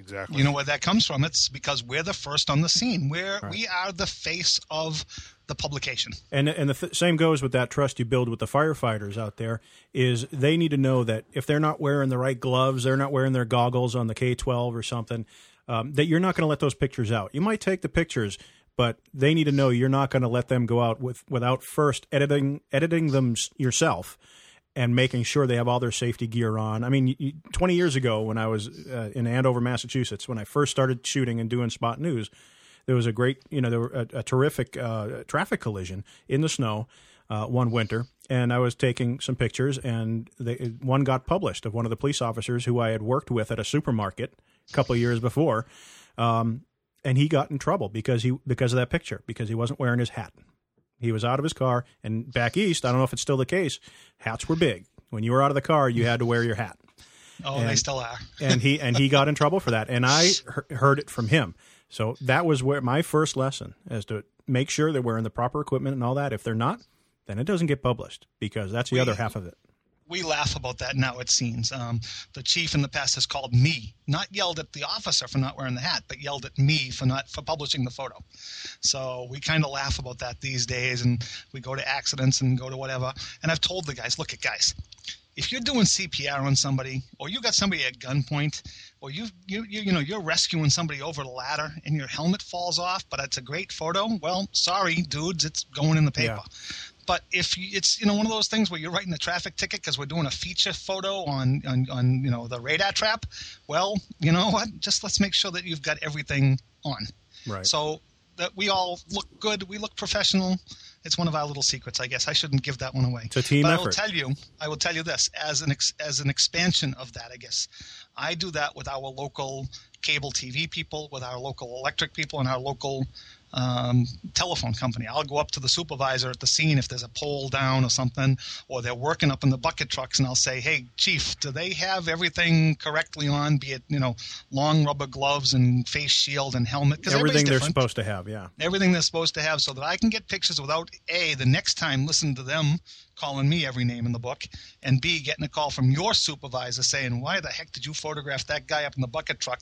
Exactly. You know where that comes from? It's because we're the first on the scene. We're, We are the face of the publication. And and the th- same goes with that trust you build with the firefighters out there. Is they need to know that if they're not wearing the right gloves, they're not wearing their goggles on the K twelve or something, um, that you're not going to let those pictures out. You might take the pictures, but they need to know you're not going to let them go out with without first editing editing them yourself and making sure they have all their safety gear on. I mean, 20 years ago when I was uh, in Andover, Massachusetts, when I first started shooting and doing spot news, there was a great, you know, there were a, a terrific uh, traffic collision in the snow uh, one winter, and I was taking some pictures, and they, one got published of one of the police officers who I had worked with at a supermarket a couple years before, um, and he got in trouble because he because of that picture because he wasn't wearing his hat. He was out of his car, and back east, I don't know if it's still the case. Hats were big. When you were out of the car, you had to wear your hat. Oh, they still are. <laughs> and he and he got in trouble for that and i he- heard it from him so that was where my first lesson is to make sure they're wearing the proper equipment and all that if they're not then it doesn't get published because that's the other half of it we laugh about that now it seems. Um, the chief in the past has called me not yelled at the officer for not wearing the hat but yelled at me for not for publishing the photo. So we kind of laugh about that these days and we go to accidents and go to whatever. And i've told the guys look at guys if you're doing cpr on somebody or you got somebody at gunpoint or you you you, you know you're rescuing somebody over the ladder and your helmet falls off but it's a great photo well sorry dudes it's going in the paper. Yeah. But if you, it's you know one of those things where you're writing a traffic ticket because we're doing a feature photo on, on on you know the radar trap, well, you know what? Just let's make sure that you've got everything on, right so that we all look good, we look professional. It's one of our little secrets, I guess. I shouldn't give that one away. It's a team but I will tell you, I will tell you this as an ex, as an expansion of that, I guess. I do that with our local cable TV people, with our local electric people, and our local um, telephone company. I'll go up to the supervisor at the scene if there's a pole down or something, or they're working up in the bucket trucks, and I'll say, "Hey, chief, do they have everything correctly on? Be it you know, long rubber gloves and face shield and helmet? 'Cause everything they're supposed to have yeah everything they're supposed to have so that I can get pictures without A, the next time listen to them calling me every name in the book, and B, getting a call from your supervisor saying, Why the heck did you photograph that guy up in the bucket truck,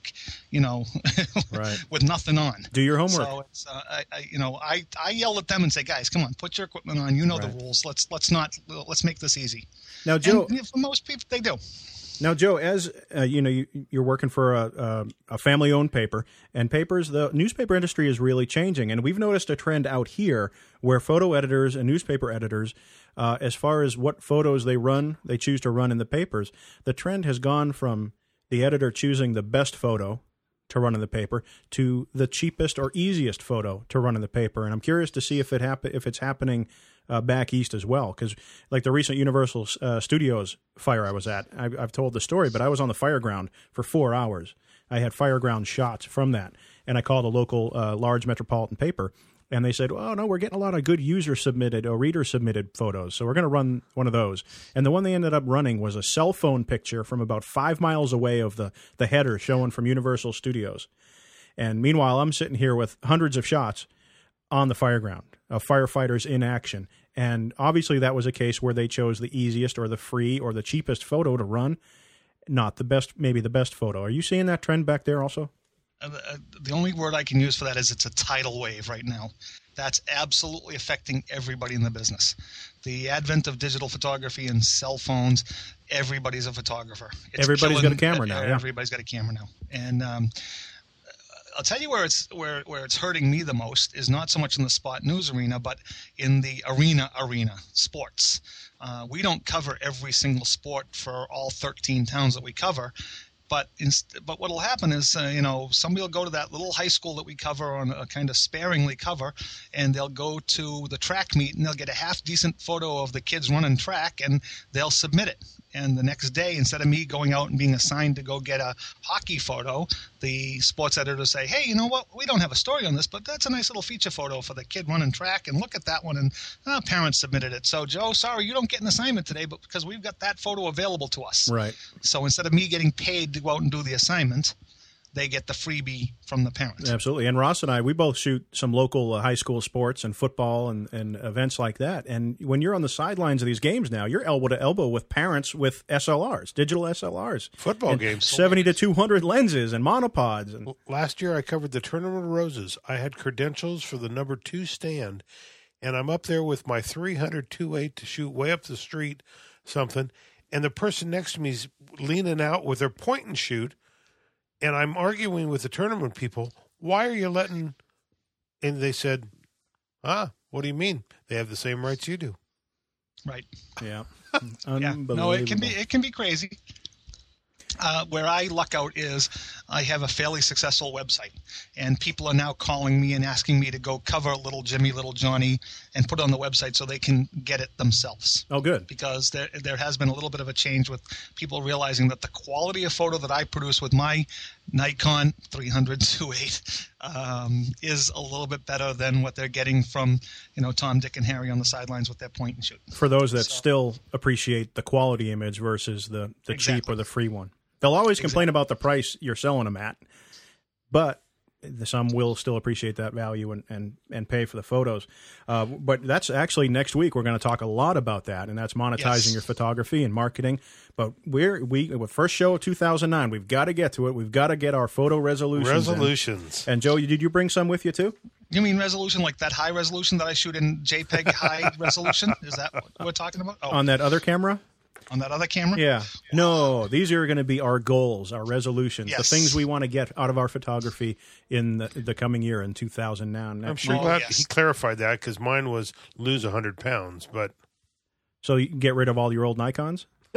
you know, <laughs> Right. with nothing on? do your homework So it's, uh, I, I, you know, I, I yell at them and say, guys, come on, put your equipment on. You know Right. the rules. Let's let's not let's make this easy. now joe And, for most people, they do. Now, Joe, as uh, you know, you, you're working for a, a, a family-owned paper, and papers, the newspaper industry is really changing, and we've noticed a trend out here where photo editors and newspaper editors, uh, as far as what photos they run, they choose to run in the papers, the trend has gone from the editor choosing the best photo to run in the paper to the cheapest or easiest photo to run in the paper. And I'm curious to see if it happen if it's happening uh, back east as well. Because like the recent Universal uh, Studios fire I was at, I've, I've told the story, but I was on the fire ground for four hours. I had fire ground shots from that, and I called a local uh, large metropolitan paper. And they said, "Oh no, we're getting a lot of good user submitted or reader submitted photos, so we're going to run one of those." And the one they ended up running was a cell phone picture from about five miles away of the the header showing from Universal Studios. And meanwhile, I'm sitting here with hundreds of shots on the fire ground of uh, firefighters in action. And obviously, that was a case where they chose the easiest or the free or the cheapest photo to run, not the best, maybe the best photo. Are you seeing that trend back there also? Uh, uh, the only word I can use for that is it's a tidal wave right now. That's absolutely affecting everybody in the business. The advent of digital photography and cell phones, everybody's a photographer. It's Everybody's got a camera now, yeah. Everybody's got a camera now, and um, I'll tell you where it's where where it's hurting me the most is not so much in the spot news arena, but in the arena arena sports. Uh, we don't cover every single sport for all 13 towns that we cover, but inst- but what'll happen is uh, you know somebody will go to that little high school that we cover on a kind of sparingly cover, and they'll go to the track meet and they'll get a half decent photo of the kids running track and they'll submit it. And the next day, instead of me going out and being assigned to go get a hockey photo, the sports editor say, "Hey, you know what? We don't have a story on this, but that's a nice little feature photo for the kid running track. And look at that one." And uh, parents submitted it. So, Joe, sorry you don't get an assignment today, but because we've got that photo available to us. Right. So instead of me getting paid to go out and do the assignment, they get the freebie from the parents. Absolutely. And Ross and I, we both shoot some local uh, high school sports and football and, and events like that. And when you're on the sidelines of these games now, you're elbow to elbow with parents with SLRs, digital SLRs. Football games. 70 to 200 lenses and monopods. And Last year, I covered the Tournament of Roses. I had credentials for the number two stand, and I'm up there with my 300 2.8 to shoot way up the street, something. And the person next to me is leaning out with their point and shoot, and I'm arguing with the tournament people. Why are you letting? And they said, "Ah, what do you mean? They have the same rights you do." Right. yeah. <laughs> Yeah. No, it can be it can be crazy. Uh, where I luck out is I have a fairly successful website, and people are now calling me and asking me to go cover Little Jimmy, Little Johnny, and put it on the website so they can get it themselves. Oh, good. because there there has been a little bit of a change with people realizing that the quality of photo that I produce with my Nikon 300 2.8 um, is a little bit better than what they're getting from you know Tom, Dick, and Harry on the sidelines with their point and shoot. For those that So- still appreciate the quality image versus the, the cheap or the free one, they'll always complain about the price you're selling them at, but some will still appreciate that value and, and, and pay for the photos. Uh, but that's actually next week. We're going to talk a lot about that, and that's monetizing Yes. your photography and marketing. But we're we with first show of 2009. We've got to get to it. We've got to get our photo resolutions. in. Resolutions. And Joe, did you bring some with you too? You mean resolution like that high resolution that I shoot in JPEG high <laughs> resolution? Is that what we're talking about? Oh, On that other camera? On that other camera? Yeah. No, these are going to be our goals, our resolutions, the things we want to get out of our photography in the, the coming year in 2009. I'm sure Oh, glad yes. he clarified that because mine was lose 100 pounds. But So you can get rid of all your old Nikons? <laughs>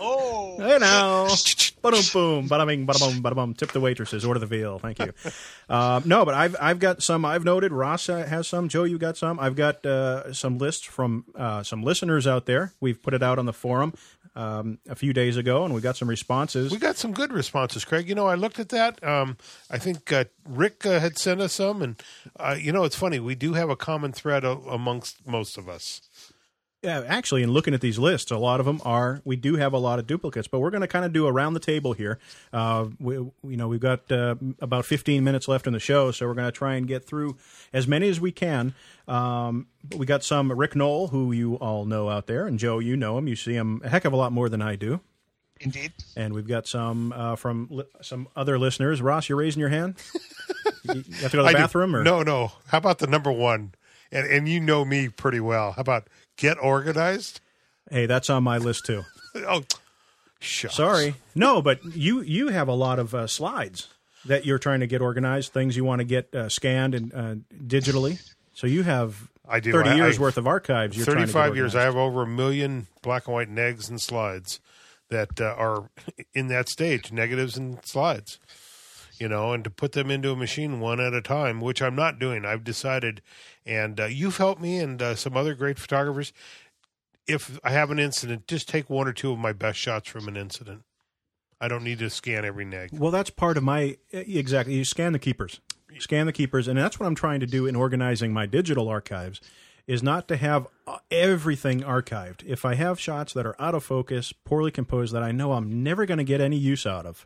Oh, You know, boom, boom, bada bing, bada boom, bada bum. Tip the waitresses, order the veal. Thank you. Um, no, but I've I've got some. I've noted. Ross uh, has some. Joe, you got some. I've got uh, some lists from uh, some listeners out there. We've put it out on the forum um, a few days ago, and we got some responses. we got some good responses, Craig. You know, I looked at that. Um, I think uh, Rick uh, had sent us some. And, uh, you know, it's funny. We do have a common thread a- amongst most of us. Yeah, actually, in looking at these lists, a lot of them are. We do have a lot of duplicates, but we're going to kind of do around the table here. Uh, we, you know, we've got uh, about 15 minutes left in the show, so we're going to try and get through as many as we can. Um, but we got some Rick Knoll, who you all know out there, and Joe, you know him. You see him a heck of a lot more than I do. indeed. And we've got some uh, from li- some other listeners. Ross, you're raising your hand. <laughs> you have to go to I the do- bathroom, or No, no. How about the number one? And, and you know me pretty well. How about get organized? hey, that's on my list too. <laughs> Oh, shucks. Sorry. No, but you you have a lot of uh, slides that you're trying to get organized, things you want to get uh, scanned and uh, digitally. So you have I do. 30 I- years I- worth of archives. You're trying to get 35 years. I have over a million black and white negs and slides that uh, are <laughs> in that stage, negatives and slides. You know, and to put them into a machine one at a time, which I'm not doing. I've decided, and uh, you've helped me and uh, some other great photographers. If I have an incident, just take one or two of my best shots from an incident. I don't need to scan every neg. Well, that's part of my exactly. You scan the keepers, scan the keepers, and that's what I'm trying to do in organizing my digital archives. Is not to have uh, everything archived. If I have shots that are out of focus, poorly composed, that I know I'm never going to get any use out of,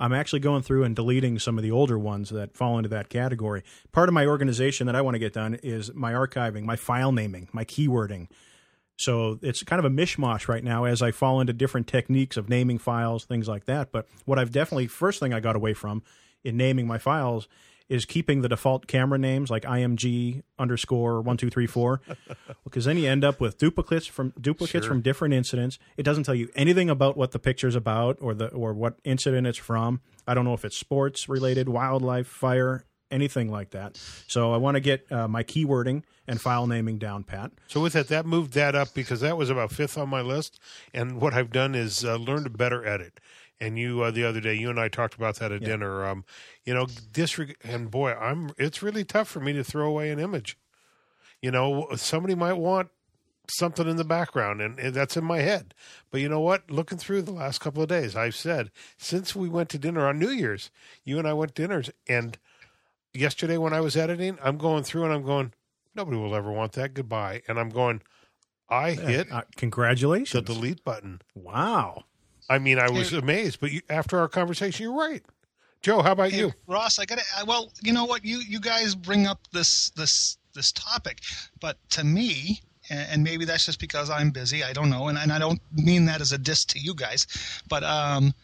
I'm actually going through and deleting some of the older ones that fall into that category. Part of my organization that I want to get done is my archiving, my file naming, my keywording. So it's kind of a mishmash right now as I fall into different techniques of naming files, things like that. But what I've definitely, first thing I got away from in naming my files is keeping the default camera names like IMG underscore one two three four, <laughs> because then you end up with duplicates from duplicates Sure. from different incidents. It doesn't tell you anything about what the picture's about or the or what incident it's from. I don't know if it's sports related, wildlife, fire, anything like that. So I want to get uh, my keywording and file naming down pat. So with that, that moved that up because that was about fifth on my list. And what I've done is uh, learned to better edit. And you, uh, the other day, you and I talked about that at dinner. Um, you know, disreg- and boy, I'm. It's really tough for me to throw away an image. You know, somebody might want something in the background, and, and that's in my head. But you know what? Looking through the last couple of days, I've said since we went to dinner on New Year's, you and I went to dinners, and yesterday when I was editing, I'm going through and I'm going, nobody will ever want that. Goodbye. And I'm going, I hit Uh, the delete button. Wow. I mean, I was amazed, but you, after our conversation, you're right. Joe, how about Hey, you? Ross, I got to. Well, you know what? You you guys bring up this this this topic, but to me, and, maybe that's just because I'm busy. I don't know, and, and I don't mean that as a diss to you guys, but um,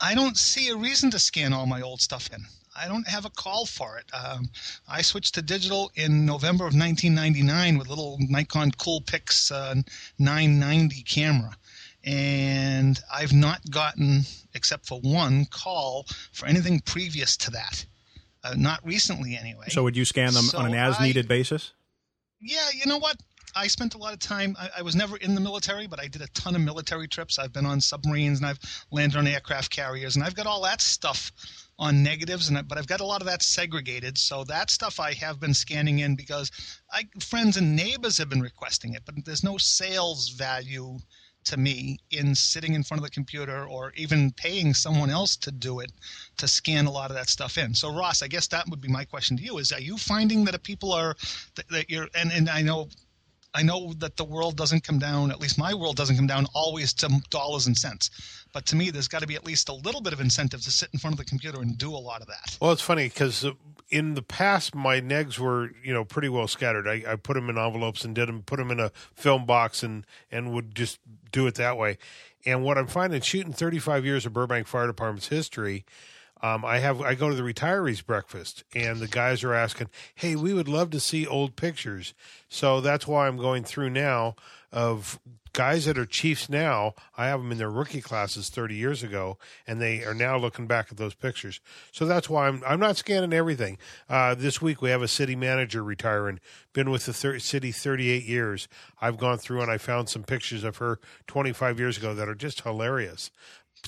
I don't see a reason to scan all my old stuff in. I don't have a call for it. Um, I switched to digital in November of 1999 with little Nikon Coolpix uh, 990 camera, and I've not gotten, except for one call, for anything previous to that. Uh, not recently, anyway. So would you scan them So on an as-needed basis? Yeah, you know what? I spent a lot of time. I, I was never in the military, but I did a ton of military trips. I've been on submarines and I've landed on aircraft carriers, and I've got all that stuff on negatives. And I, but I've got a lot of that segregated. So that stuff I have been scanning in because I, friends and neighbors have been requesting it, but there's no sales value to me in sitting in front of the computer or even paying someone else to do it to scan a lot of that stuff in. So Ross, I guess that would be my question to you: Is are you finding that people are that, that you're and and I know I know that the world doesn't come down, at least my world doesn't come down always to dollars and cents. But to me, there's got to be at least a little bit of incentive to sit in front of the computer and do a lot of that. Well, it's funny because uh, in the past, my negs were you know pretty well scattered. I, I put them in envelopes and did them, put them in a film box, and and would just do it that way. And what I'm finding, shooting 35 years of Burbank Fire Department's history, um, I have I go to the retirees breakfast, and the guys are asking, "Hey, we would love to see old pictures." So that's why I'm going through now of guys that are chiefs now. I have them in their rookie classes 30 years ago, and they are now looking back at those pictures. So that's why I'm I'm not scanning everything. Uh, this week we have a city manager retiring, been with the thir- city 38 years. I've gone through and I found some pictures of her 25 years ago that are just hilarious.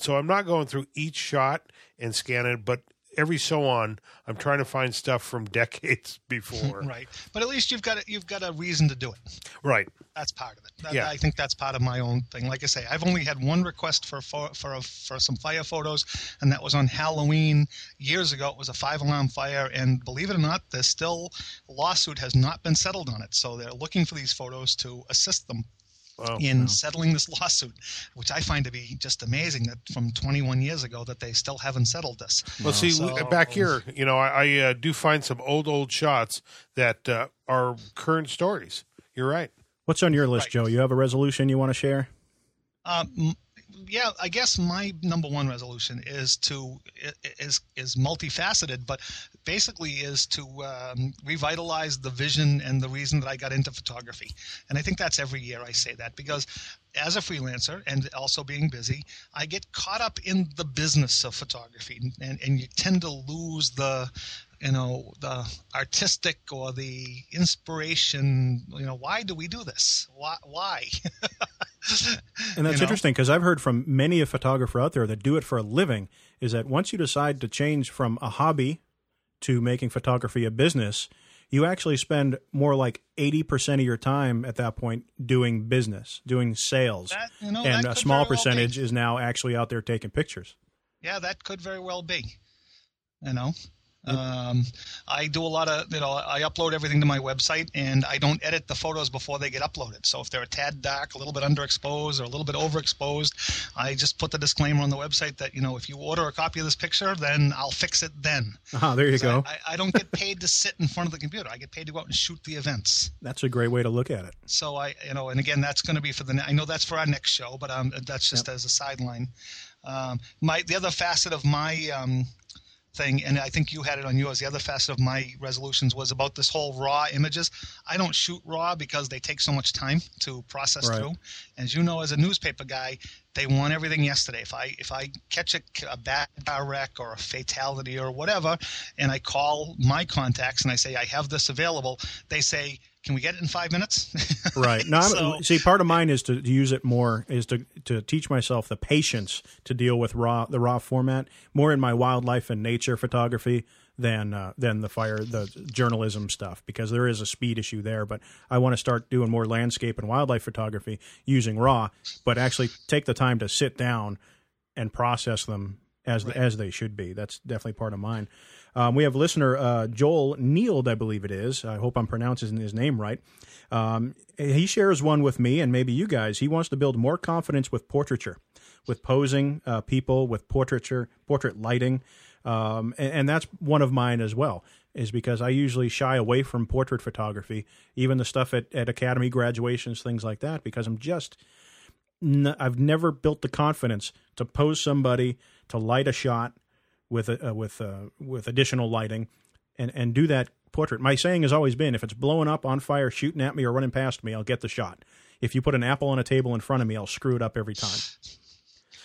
So I'm not going through each shot and scan it, but every so on, I'm trying to find stuff from <laughs> decades before. right, but at least you've got a, you've got a reason to do it. Right. That's part of it. That, Yeah. I think that's part of my own thing. Like I say, I've only had one request for for for, a, for some fire photos, and that was on Halloween years ago. It was a five alarm fire, and believe it or not, there's still a lawsuit has not been settled on it. So they're looking for these photos to assist them Wow. in settling this <laughs> lawsuit, which I find to be just amazing that from 21 years ago that they still haven't settled this. Well, see, So- we- back here, you know, I, I uh, do find some old, old shots that uh, are current stories. You're right. What's on your list, Right. Joe? You have a resolution you want to share? Um, yeah, I guess my number one resolution is to is is multifaceted, but basically is to um, revitalize the vision and the reason that I got into photography. And I think that's every year I say that because as a freelancer and also being busy, I get caught up in the business of photography, and and you tend to lose the you know the artistic or the inspiration you know why do we do this why why <laughs> And that's You know? interesting because I've heard from many a photographer out there that do it for a living is that once you decide to change from a hobby to making photography a business, you actually spend more like 80% of your time at that point doing business, doing sales. That- you know, and a small very well percentage is now actually out there taking pictures. yeah, that could very well be. You know, um, I do a lot of, you know, I upload everything to my website and I don't edit the photos before they get uploaded. So if they're a tad dark, a little bit underexposed, or a little bit overexposed, I just put the disclaimer on the website that, you know, if you order a copy of this picture, then I'll fix it then. Ah, there you go. I, I don't get paid to sit in front of the computer. I get paid to go out and shoot the events. That's a great way to look at it. So I, you know, and again, that's going to be for the. I know that's for our next show, but um, that's just as a sideline. Um, my the other facet of my um, thing, and I think you had it on yours. The other facet of my resolutions was about this whole raw images. I don't shoot raw because they take so much time to process Right. through. As you know, as a newspaper guy, they want everything yesterday. If I if I catch a, a bad car wreck or a fatality or whatever, and I call my contacts and I say I have this available, they say, "Can we get it in five minutes?" <laughs> Right. No, I'm, So- see, part of mine is to use it more is to to teach myself the patience to deal with raw the raw format more in my wildlife and nature photography than uh, than the fire the journalism stuff because there is a speed issue there. But I want to start doing more landscape and wildlife photography using raw, but actually take the time to sit down and process them as as they should be. That's definitely part of mine. Um, we have listener uh, Joel Neild, I believe it is. I hope I'm pronouncing his name right. Um, he shares one with me and maybe you guys. He wants to build more confidence with portraiture, with posing uh, people, with portraiture, portrait lighting, um, and, and that's one of mine as well. Is because I usually shy away from portrait photography, even the stuff at, at academy graduations, things like that, because I'm just n- I've never built the confidence to pose somebody to light a shot with a, uh, with uh, with additional lighting and and do that portrait. My saying has always been if it's blowing up on fire, shooting at me or running past me, I'll get the shot. If you put an apple on a table in front of me, I'll screw it up every time.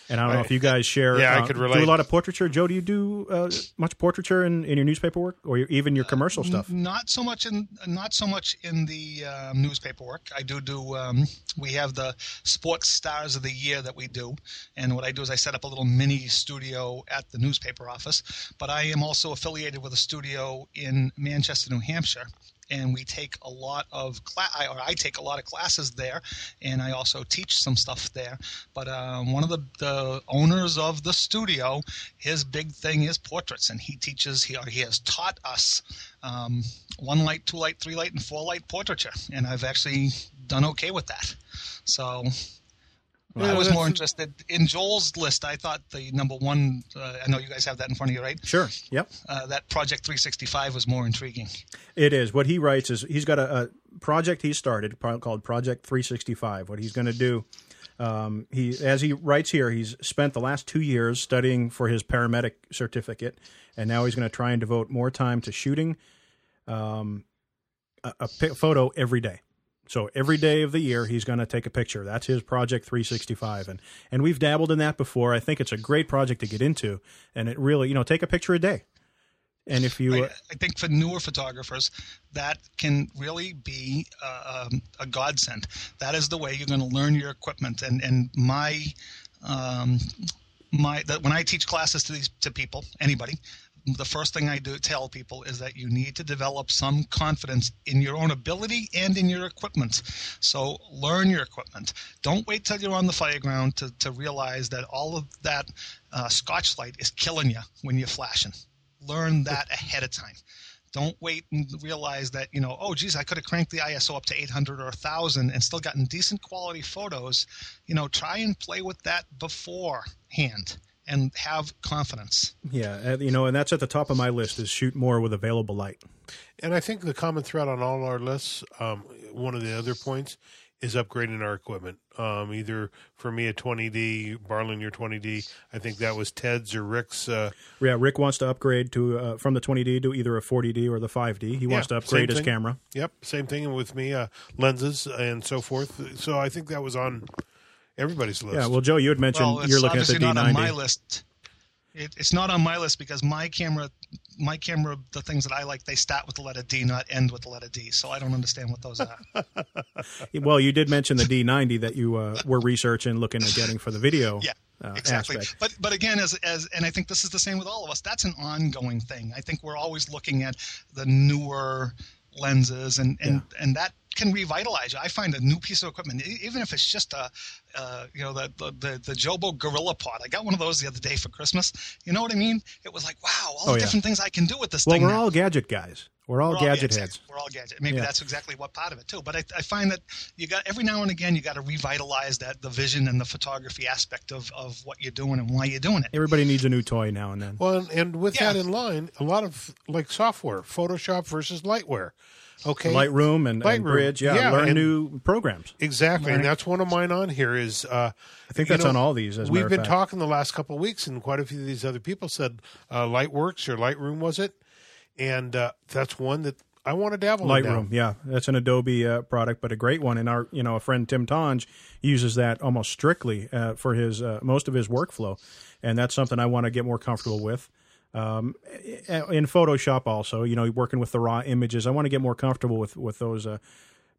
And I don't know if you guys share. Yeah, I uh, could Do a lot of portraiture. Joe, do you do uh, much portraiture in, in your newspaper work or your, even your commercial stuff? Not so much in not so much in the um, newspaper work. I do do. Um, we have the sports stars of the year that we do, and what I do is I set up a little mini studio at the newspaper office. But I am also affiliated with a studio in Manchester, New Hampshire, and we take a lot of class, or I take a lot of classes there, and I also teach some stuff there. But um, one of the, the owners of the studio, his big thing is portraits, and he teaches, he, he has taught us um, one light, two light, three light, and four light portraiture, and I've actually done okay with that. So Yeah, I was more interested in Joel's list. I thought the number one. Uh, I know you guys have that in front of you, right? Sure. Yep. Uh, that Project 365 was more intriguing. It is. What he writes is he's got a, a project he started called Project 365. What he's going to do, um, he as he writes here, he's spent the last two years studying for his paramedic certificate, and now he's going to try and devote more time to shooting um, a, a photo every day. So every day of the year, he's going to take a picture. That's his Project 365, and and we've dabbled in that before. I think it's a great project to get into, and it really, you know, take a picture a day. And if you, I, uh, I think for newer photographers, that can really be uh, um, a godsend. That is the way you're going to learn your equipment. And and my um, my that when I teach classes to these to people, anybody, the first thing I do tell people is that you need to develop some confidence in your own ability and in your equipment. So learn your equipment. Don't wait till you're on the fireground to, to realize that all of that uh, Scotchlite is killing you when you're flashing. Learn that ahead of time. Don't wait and realize that, you know, oh, geez, I could have cranked the ISO up to 800 or 1000 and still gotten decent quality photos. You know, try and play with that beforehand and have confidence. Yeah, uh, you know, and that's at the top of my list is shoot more with available light. And I think the common thread on all our lists, um, one of the other points, is upgrading our equipment. Um, either for me a 20D, Barlin your 20D. I think that was Ted's or Rick's. Uh, Yeah, Rick wants to upgrade to uh, from the 20D to either a 40D or the 5D. He wants to upgrade his camera. yep, same thing with me, uh, lenses and so forth. So I think that was on everybody's list. Yeah, well, Joe, you had mentioned Well, you're looking at the obviously not on my D90. list. It, it's not on my list because my camera, my camera, the things that I like, they start with the letter D, not end with the letter D. So I don't understand what those are. <laughs> Well, you did mention the D90 that you uh, were researching, looking at getting for the video <laughs> Yeah, uh, exactly. aspect. But but again, as as and I think this is the same with all of us. That's an ongoing thing. I think we're always looking at the newer lenses, and and and that can revitalize you. I find a new piece of equipment, even if it's just a, uh, you know, the, the the the Joby Gorilla Pod. I got one of those the other day for Christmas. You know what I mean? It was like, wow, all Oh, the yeah. different things I can do with this Well, thing. we're now. all gadget guys. We're all We're gadget heads. We're all gadget. Maybe Yeah. that's exactly what part of it too. But I, I find that you got every now and again you got to revitalize that the vision and the photography aspect of, of what you're doing and why you're doing it. Everybody needs a new toy now and then. Well, and, and with Yeah. that in line, a lot of like software, Photoshop versus Lightware. Okay, Lightroom and, and Bridge, yeah, Yeah, learn new programs. Exactly, and that's one of mine on here. Is uh, I think that's know, on all these. We've been fact. talking the last couple of weeks, and quite a few of these other people said uh, Lightworks or Lightroom was it, and uh, that's one that I want to dabble. Lightroom, yeah, that's an Adobe uh, product, but a great one. And our, you know, a friend Tim Tonge uses that almost strictly uh, for his uh, most of his workflow, and that's something I want to get more comfortable with. Um, in Photoshop, also, you know, working with the raw images, I want to get more comfortable with with those uh,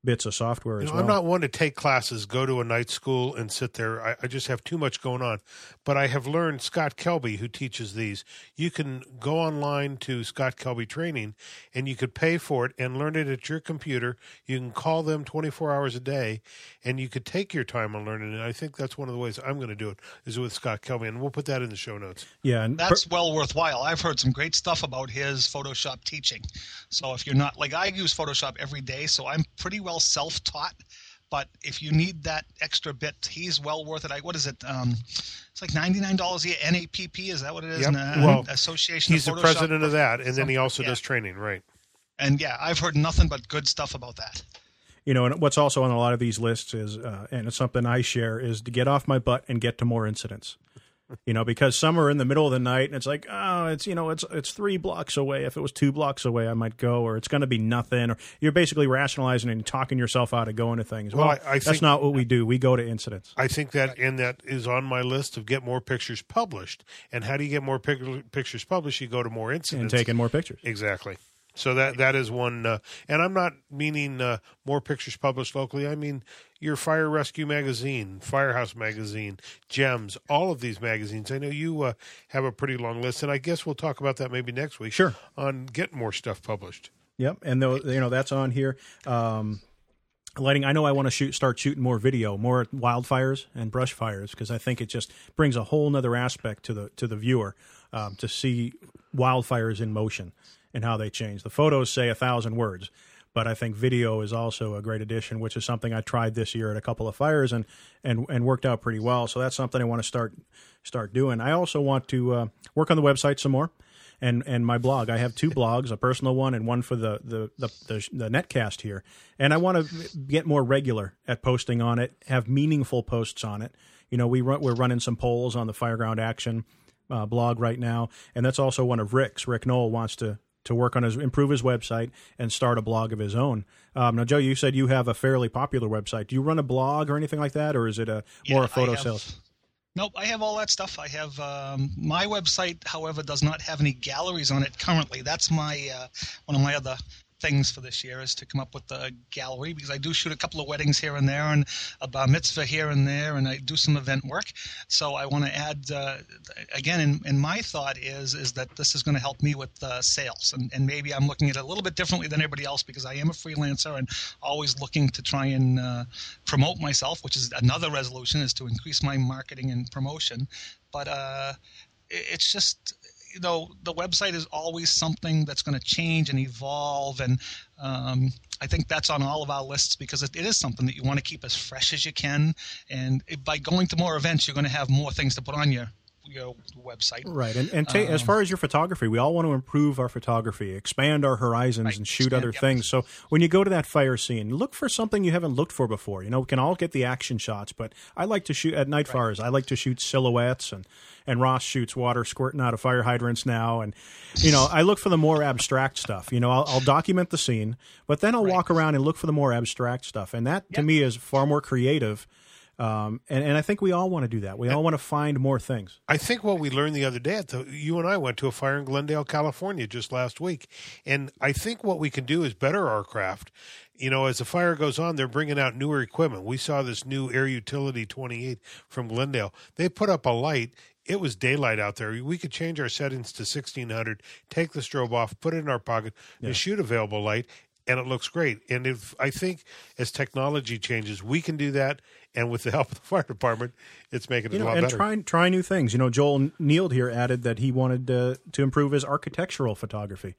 bits of software You as know, well. I'm not one to take classes, go to a night school, and sit there. I, I just have too much going on. But I have learned Scott Kelby, who teaches these. You can go online to Scott Kelby Training, and you could pay for it and learn it at your computer. You can call them 24 hours a day, and you could take your time on learning it. I think that's one of the ways I'm going to do it is with Scott Kelby, and we'll put that in the show notes. yeah, and per- That's well worthwhile. I've heard some great stuff about his Photoshop teaching. So if you're not like I use Photoshop every day, so I'm pretty well self-taught. But if you need that extra bit, he's well worth it. I, what is it? Um, it's like ninety nine dollars a year. NAPP is that what it is? Yep. Na- Well, Association. He's the of Photoshop president of that, and then he also Yeah. does training, right? And yeah, I've heard nothing but good stuff about that. you know, and what's also on a lot of these lists is, uh, and it's something I share, is to get off my butt and get to more incidents. You know, because some are in the middle of the night, and it's like, oh, it's you know, it's it's three blocks away. If it was two blocks away, I might go, or it's going to be nothing. Or you're basically rationalizing and talking yourself out of going to things. Well, Well, I- I that's think- not what we do. We go to incidents. I think that and that is on my list of get more pictures published. And how do you get more pic- pictures published? You go to more incidents and taking more pictures. exactly. So that that is one. Uh, and I'm not meaning uh, more pictures published locally. I mean your Fire Rescue magazine, Firehouse magazine, JEMS, all of these magazines. I know you uh, have a pretty long list, and I guess we'll talk about that maybe next week. Sure. On getting more stuff published. Yep, and though you know that's on here. Um, lighting. I know I want to shoot, start shooting more video, more wildfires and brush fires because I think it just brings a whole nother aspect to the to the viewer um, to see wildfires in motion and how they change. The photos say a thousand words, but I think video is also a great addition, which is something I tried this year at a couple of fires and and and worked out pretty well. So that's something I want to start start doing. I also want to uh, work on the website some more and and my blog. I have two blogs, a personal one and one for the the the, the, the netcast here. And I want to get more regular at posting on it, have meaningful posts on it. You know, we run, we're running some polls on the Fireground Action uh, blog right now, and that's also one of Rick's. Rick Knoll wants to to work on his improve his website and start a blog of his own. Um, now, Joe, you said you have a fairly popular website. Do you run a blog or anything like that, or is it a more Yeah, a photo have- sales? Nope, I have all that stuff. I have um, my website, however, does not have any galleries on it currently. That's my uh, one of my other things for this year is to come up with a gallery because I do shoot a couple of weddings here and there and a bar mitzvah here and there, and I do some event work. So I want to add uh, again. And, and my thought is is that this is going to help me with uh, sales, and, and maybe I'm looking at it a little bit differently than everybody else because I am a freelancer and always looking to try and uh, promote myself, which is another resolution is to increase my marketing and promotion. But uh, it- it's just you know the website is always something that's going to change and evolve and um, i think that's on all of our lists because it, it is something that you want to keep as fresh as you can and by going to more events you're going to have more things to put on your your website Right, and and ta- as Um, far as your photography, we all want to improve our photography, expand our horizons, Right, and shoot expand, other yep. things. So when you go to that fire scene, look for something you haven't looked for before. You know, we can all get the action shots, but I like to shoot at night fires. I like to shoot silhouettes, and and Ross shoots water squirting out of fire hydrants now, and you know, I look for the more abstract stuff. You know, I'll, I'll document the scene, but then I'll walk around and look for the more abstract stuff, and that to me is far more creative. Um, and, and I think we all want to do that. We all want to find more things. I think what we learned the other day at the you and I went to a fire in Glendale, California just last week. And I think what we can do is better our craft. You know, as the fire goes on, they're bringing out newer equipment. We saw this new Air Utility 28 from Glendale. They put up a light. It was daylight out there. We could change our settings to 1600, take the strobe off, put it in our pocket, and shoot available light, and it looks great. And if I think as technology changes, we can do that. And with the help of the <laughs> fire department, it's making it you know, a lot and better. try try new things. You know, Joel Neild here added that he wanted uh, to improve his architectural photography,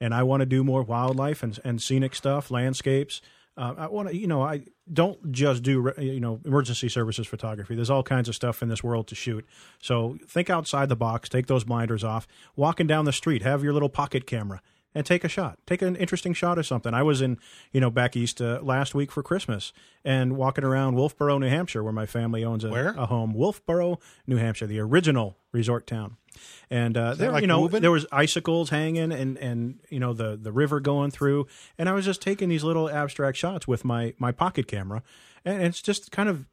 and I want to do more wildlife and and scenic stuff, landscapes. Uh, I want to, you know, I don't just do you know emergency services photography. There's all kinds of stuff in this world to shoot. So think outside the box. Take those blinders off. Walking down the street, have your little pocket camera and take a shot. Take an interesting shot of something. I was in, you know, back east uh, last week for Christmas and walking around Wolfeboro, New Hampshire, where my family owns a, a home. Wolfeboro, New Hampshire, the original resort town. And uh, there, like you know, Reuben? there was icicles hanging, and and you know the the river going through, and I was just taking these little abstract shots with my my pocket camera, and it's just kind of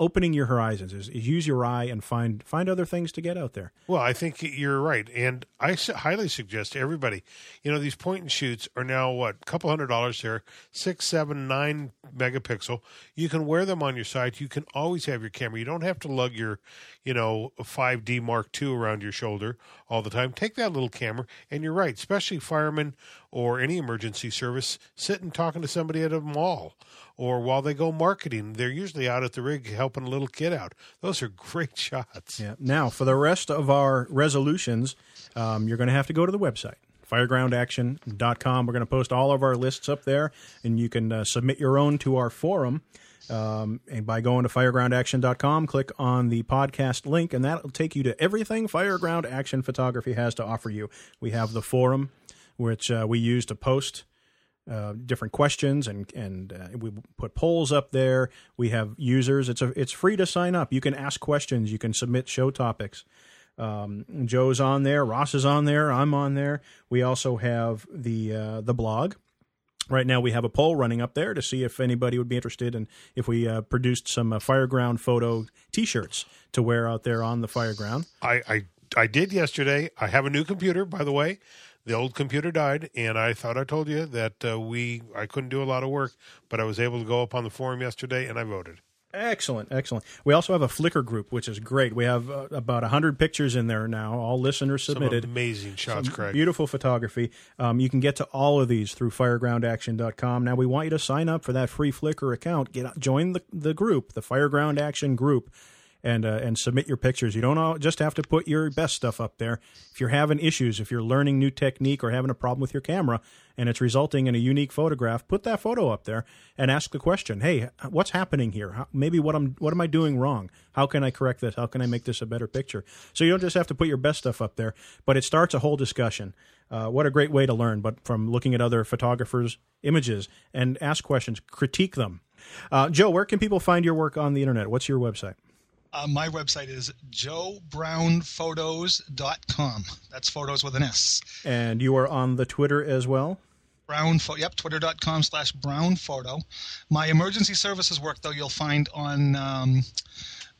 opening your horizons. Is, is use your eye and find find other things to get out there. Well, I think you're right, and I highly suggest everybody. You know, these point and shoots are now what a couple hundred dollars here, six, seven, nine megapixel. You can wear them on your side. You can always have your camera. You don't have to lug your, you know, five D Mark II around your shoulder all the time. Take that little camera, and you're right. Especially firemen or any emergency service, sitting talking to somebody at a mall. Or while they go marketing, they're usually out at the rig helping a little kid out. Those are <laughs> great shots. Yeah. Now, for the rest of our resolutions, um, you're going to have to go to the website, firegroundaction.com. We're going to post all of our lists up there, and you can uh, submit your own to our forum. Um, and by going to firegroundaction.com, click on the podcast link, and that'll take you to everything Fireground Action Photography has to offer you. We have the forum, which uh, we use to post uh, different questions and and uh, we put polls up there. We have users. It's a it's free to sign up. You can ask questions. You can submit show topics. Um, Joe's on there. Ross is on there. I'm on there. We also have the uh, the blog. Right now, we have a poll running up there to see if anybody would be interested in if we uh, produced some uh, Fireground photo T-shirts to wear out there on the Fireground. I, I I did yesterday. I have a new computer, by the way. The old computer died, and I thought I told you that uh, we I couldn't do a lot of work, but I was able to go up on the forum yesterday and I voted. Excellent, excellent. We also have a Flickr group, which is great. We have uh, about 100 pictures in there now, all listeners Some submitted. amazing shots, Craig. Beautiful photography. Um, you can get to all of these through firegroundaction.com. Now, we want you to sign up for that free Flickr account. Get Join the, the group, the Fireground Action group, and, uh, and submit your pictures. You don't all just have to put your best stuff up there. If you're having issues, if you're learning new technique or having a problem with your camera and it's resulting in a unique photograph, put that photo up there and ask the question, hey, what's happening here? How, maybe what, I'm, what am I doing wrong? How can I correct this? How can I make this a better picture? So you don't just have to put your best stuff up there, but it starts a whole discussion. Uh, what a great way to learn, but from looking at other photographers' images and ask questions, critique them. Uh, Joe, where can people find your work on the internet? What's your website? Uh, my website is joebrownphotos.com. That's photos with an S. And you are on the Twitter as well? Brown photo, yep, twitter.com slash brown photo. My emergency services work, though, you'll find on um,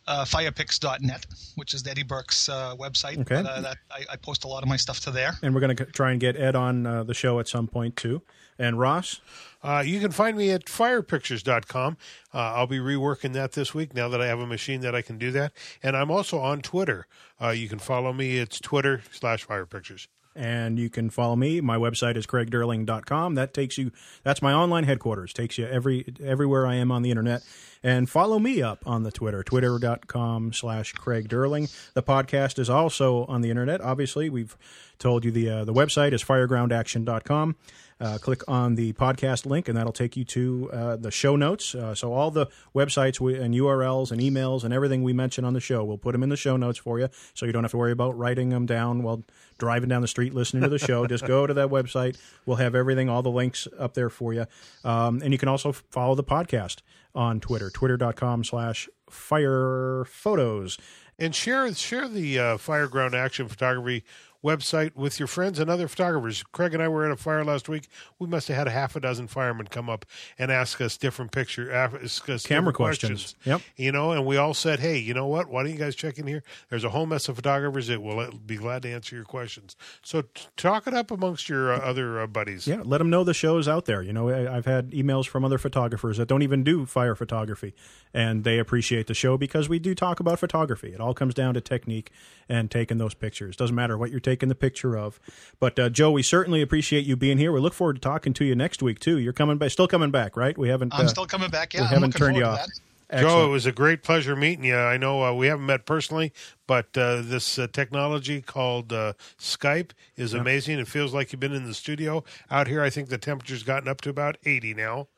uh, firepix.net, which is Eddie Burke's uh, website. Okay. But, uh, that, I, I post a lot of my stuff to there. And we're going to try and get Ed on uh, the show at some point, too. And Ross? Uh, you can find me at firepictures.com. Uh, I'll be reworking that this week now that I have a machine that I can do that. And I'm also on Twitter. Uh, you can follow me. It's Twitter slash firepictures. and you can follow me. My website is craigderling.com. That takes you that's my online headquarters. Takes you every everywhere I am on the internet. And follow me up on the Twitter, twitter.com slash Craig Derling. The podcast is also on the internet. Obviously, we've told you the uh, the website is firegroundaction.com. Uh, click on the podcast link, and that'll take you to uh, the show notes. Uh, so all the websites we, and URLs and emails and everything we mention on the show, we'll put them in the show notes for you, so you don't have to worry about writing them down while driving down the street listening to the show. <laughs> Just go to that website. We'll have everything, all the links up there for you. Um, and you can also follow the podcast on Twitter, twitter.com slash fire photos. And share share the uh, Fireground Action Photography website with your friends and other photographers. Craig and I were at a fire last week. We must have had a half a dozen firemen come up and ask us different picture, ask us Camera different questions. Yep. You know, and we all said, "Hey, you know what? Why don't you guys check in here? There's a whole mess of photographers that will be glad to answer your questions. So t- talk it up amongst your uh, other uh, buddies. Yeah, let them know the show's out there. You know, I, I've had emails from other photographers that don't even do fire photography, and they appreciate the show because we do talk about photography. It all comes down to technique and taking those pictures. Doesn't matter what you're taking the picture of. But uh, Joe, we certainly appreciate you being here. We look forward to talking to you next week too. You're coming back, still coming back, right? We haven't. I'm uh, still coming back. Yeah, we I'm haven't looking turned you off. to. Joe, it was a great pleasure meeting you. I know uh, we haven't met personally, but uh, this uh, technology called uh, Skype is amazing. It feels like you've been in the studio. Out here, I think the temperature's gotten up to about 80 now.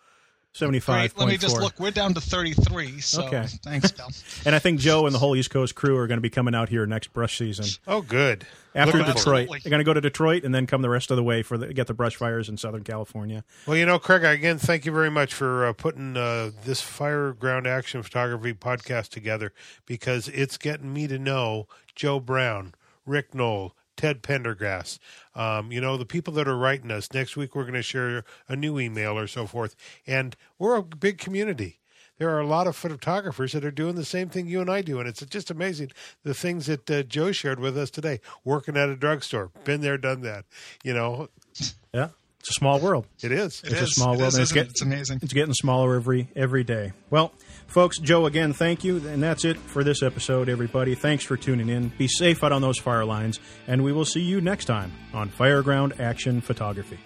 Seventy-five Great. Let me point just look. We're down to 33. So Okay. thanks, Bill. <laughs> And I think Joe and the whole East Coast crew are going to be coming out here next brush season. Oh, good. After Looking Detroit, forward. Absolutely. they're going to go to Detroit and then come the rest of the way for the, get the brush fires in Southern California. Well, you know, Craig, again, thank you very much for uh, putting uh, this Fireground Action Photography podcast together because it's getting me to know Joe Brown, Rick Knoll, Ted Pendergrass. Um, you know, the people that are writing us. Next week, we're going to share a new email or so forth. And we're a big community. There are a lot of photographers that are doing the same thing you and I do. And it's just amazing the things that uh, Joe shared with us today. Working at a drugstore, been there, done that. You know, Yeah, it's a small world. it is. It It's a small It world, is, and it's get- It's amazing. It's getting smaller every every day. Well, folks, Joe, again, thank you, and that's it for this episode. Everybody, thanks for tuning in. Be safe out on those fire lines, and we will see you next time on Fireground Action Photography.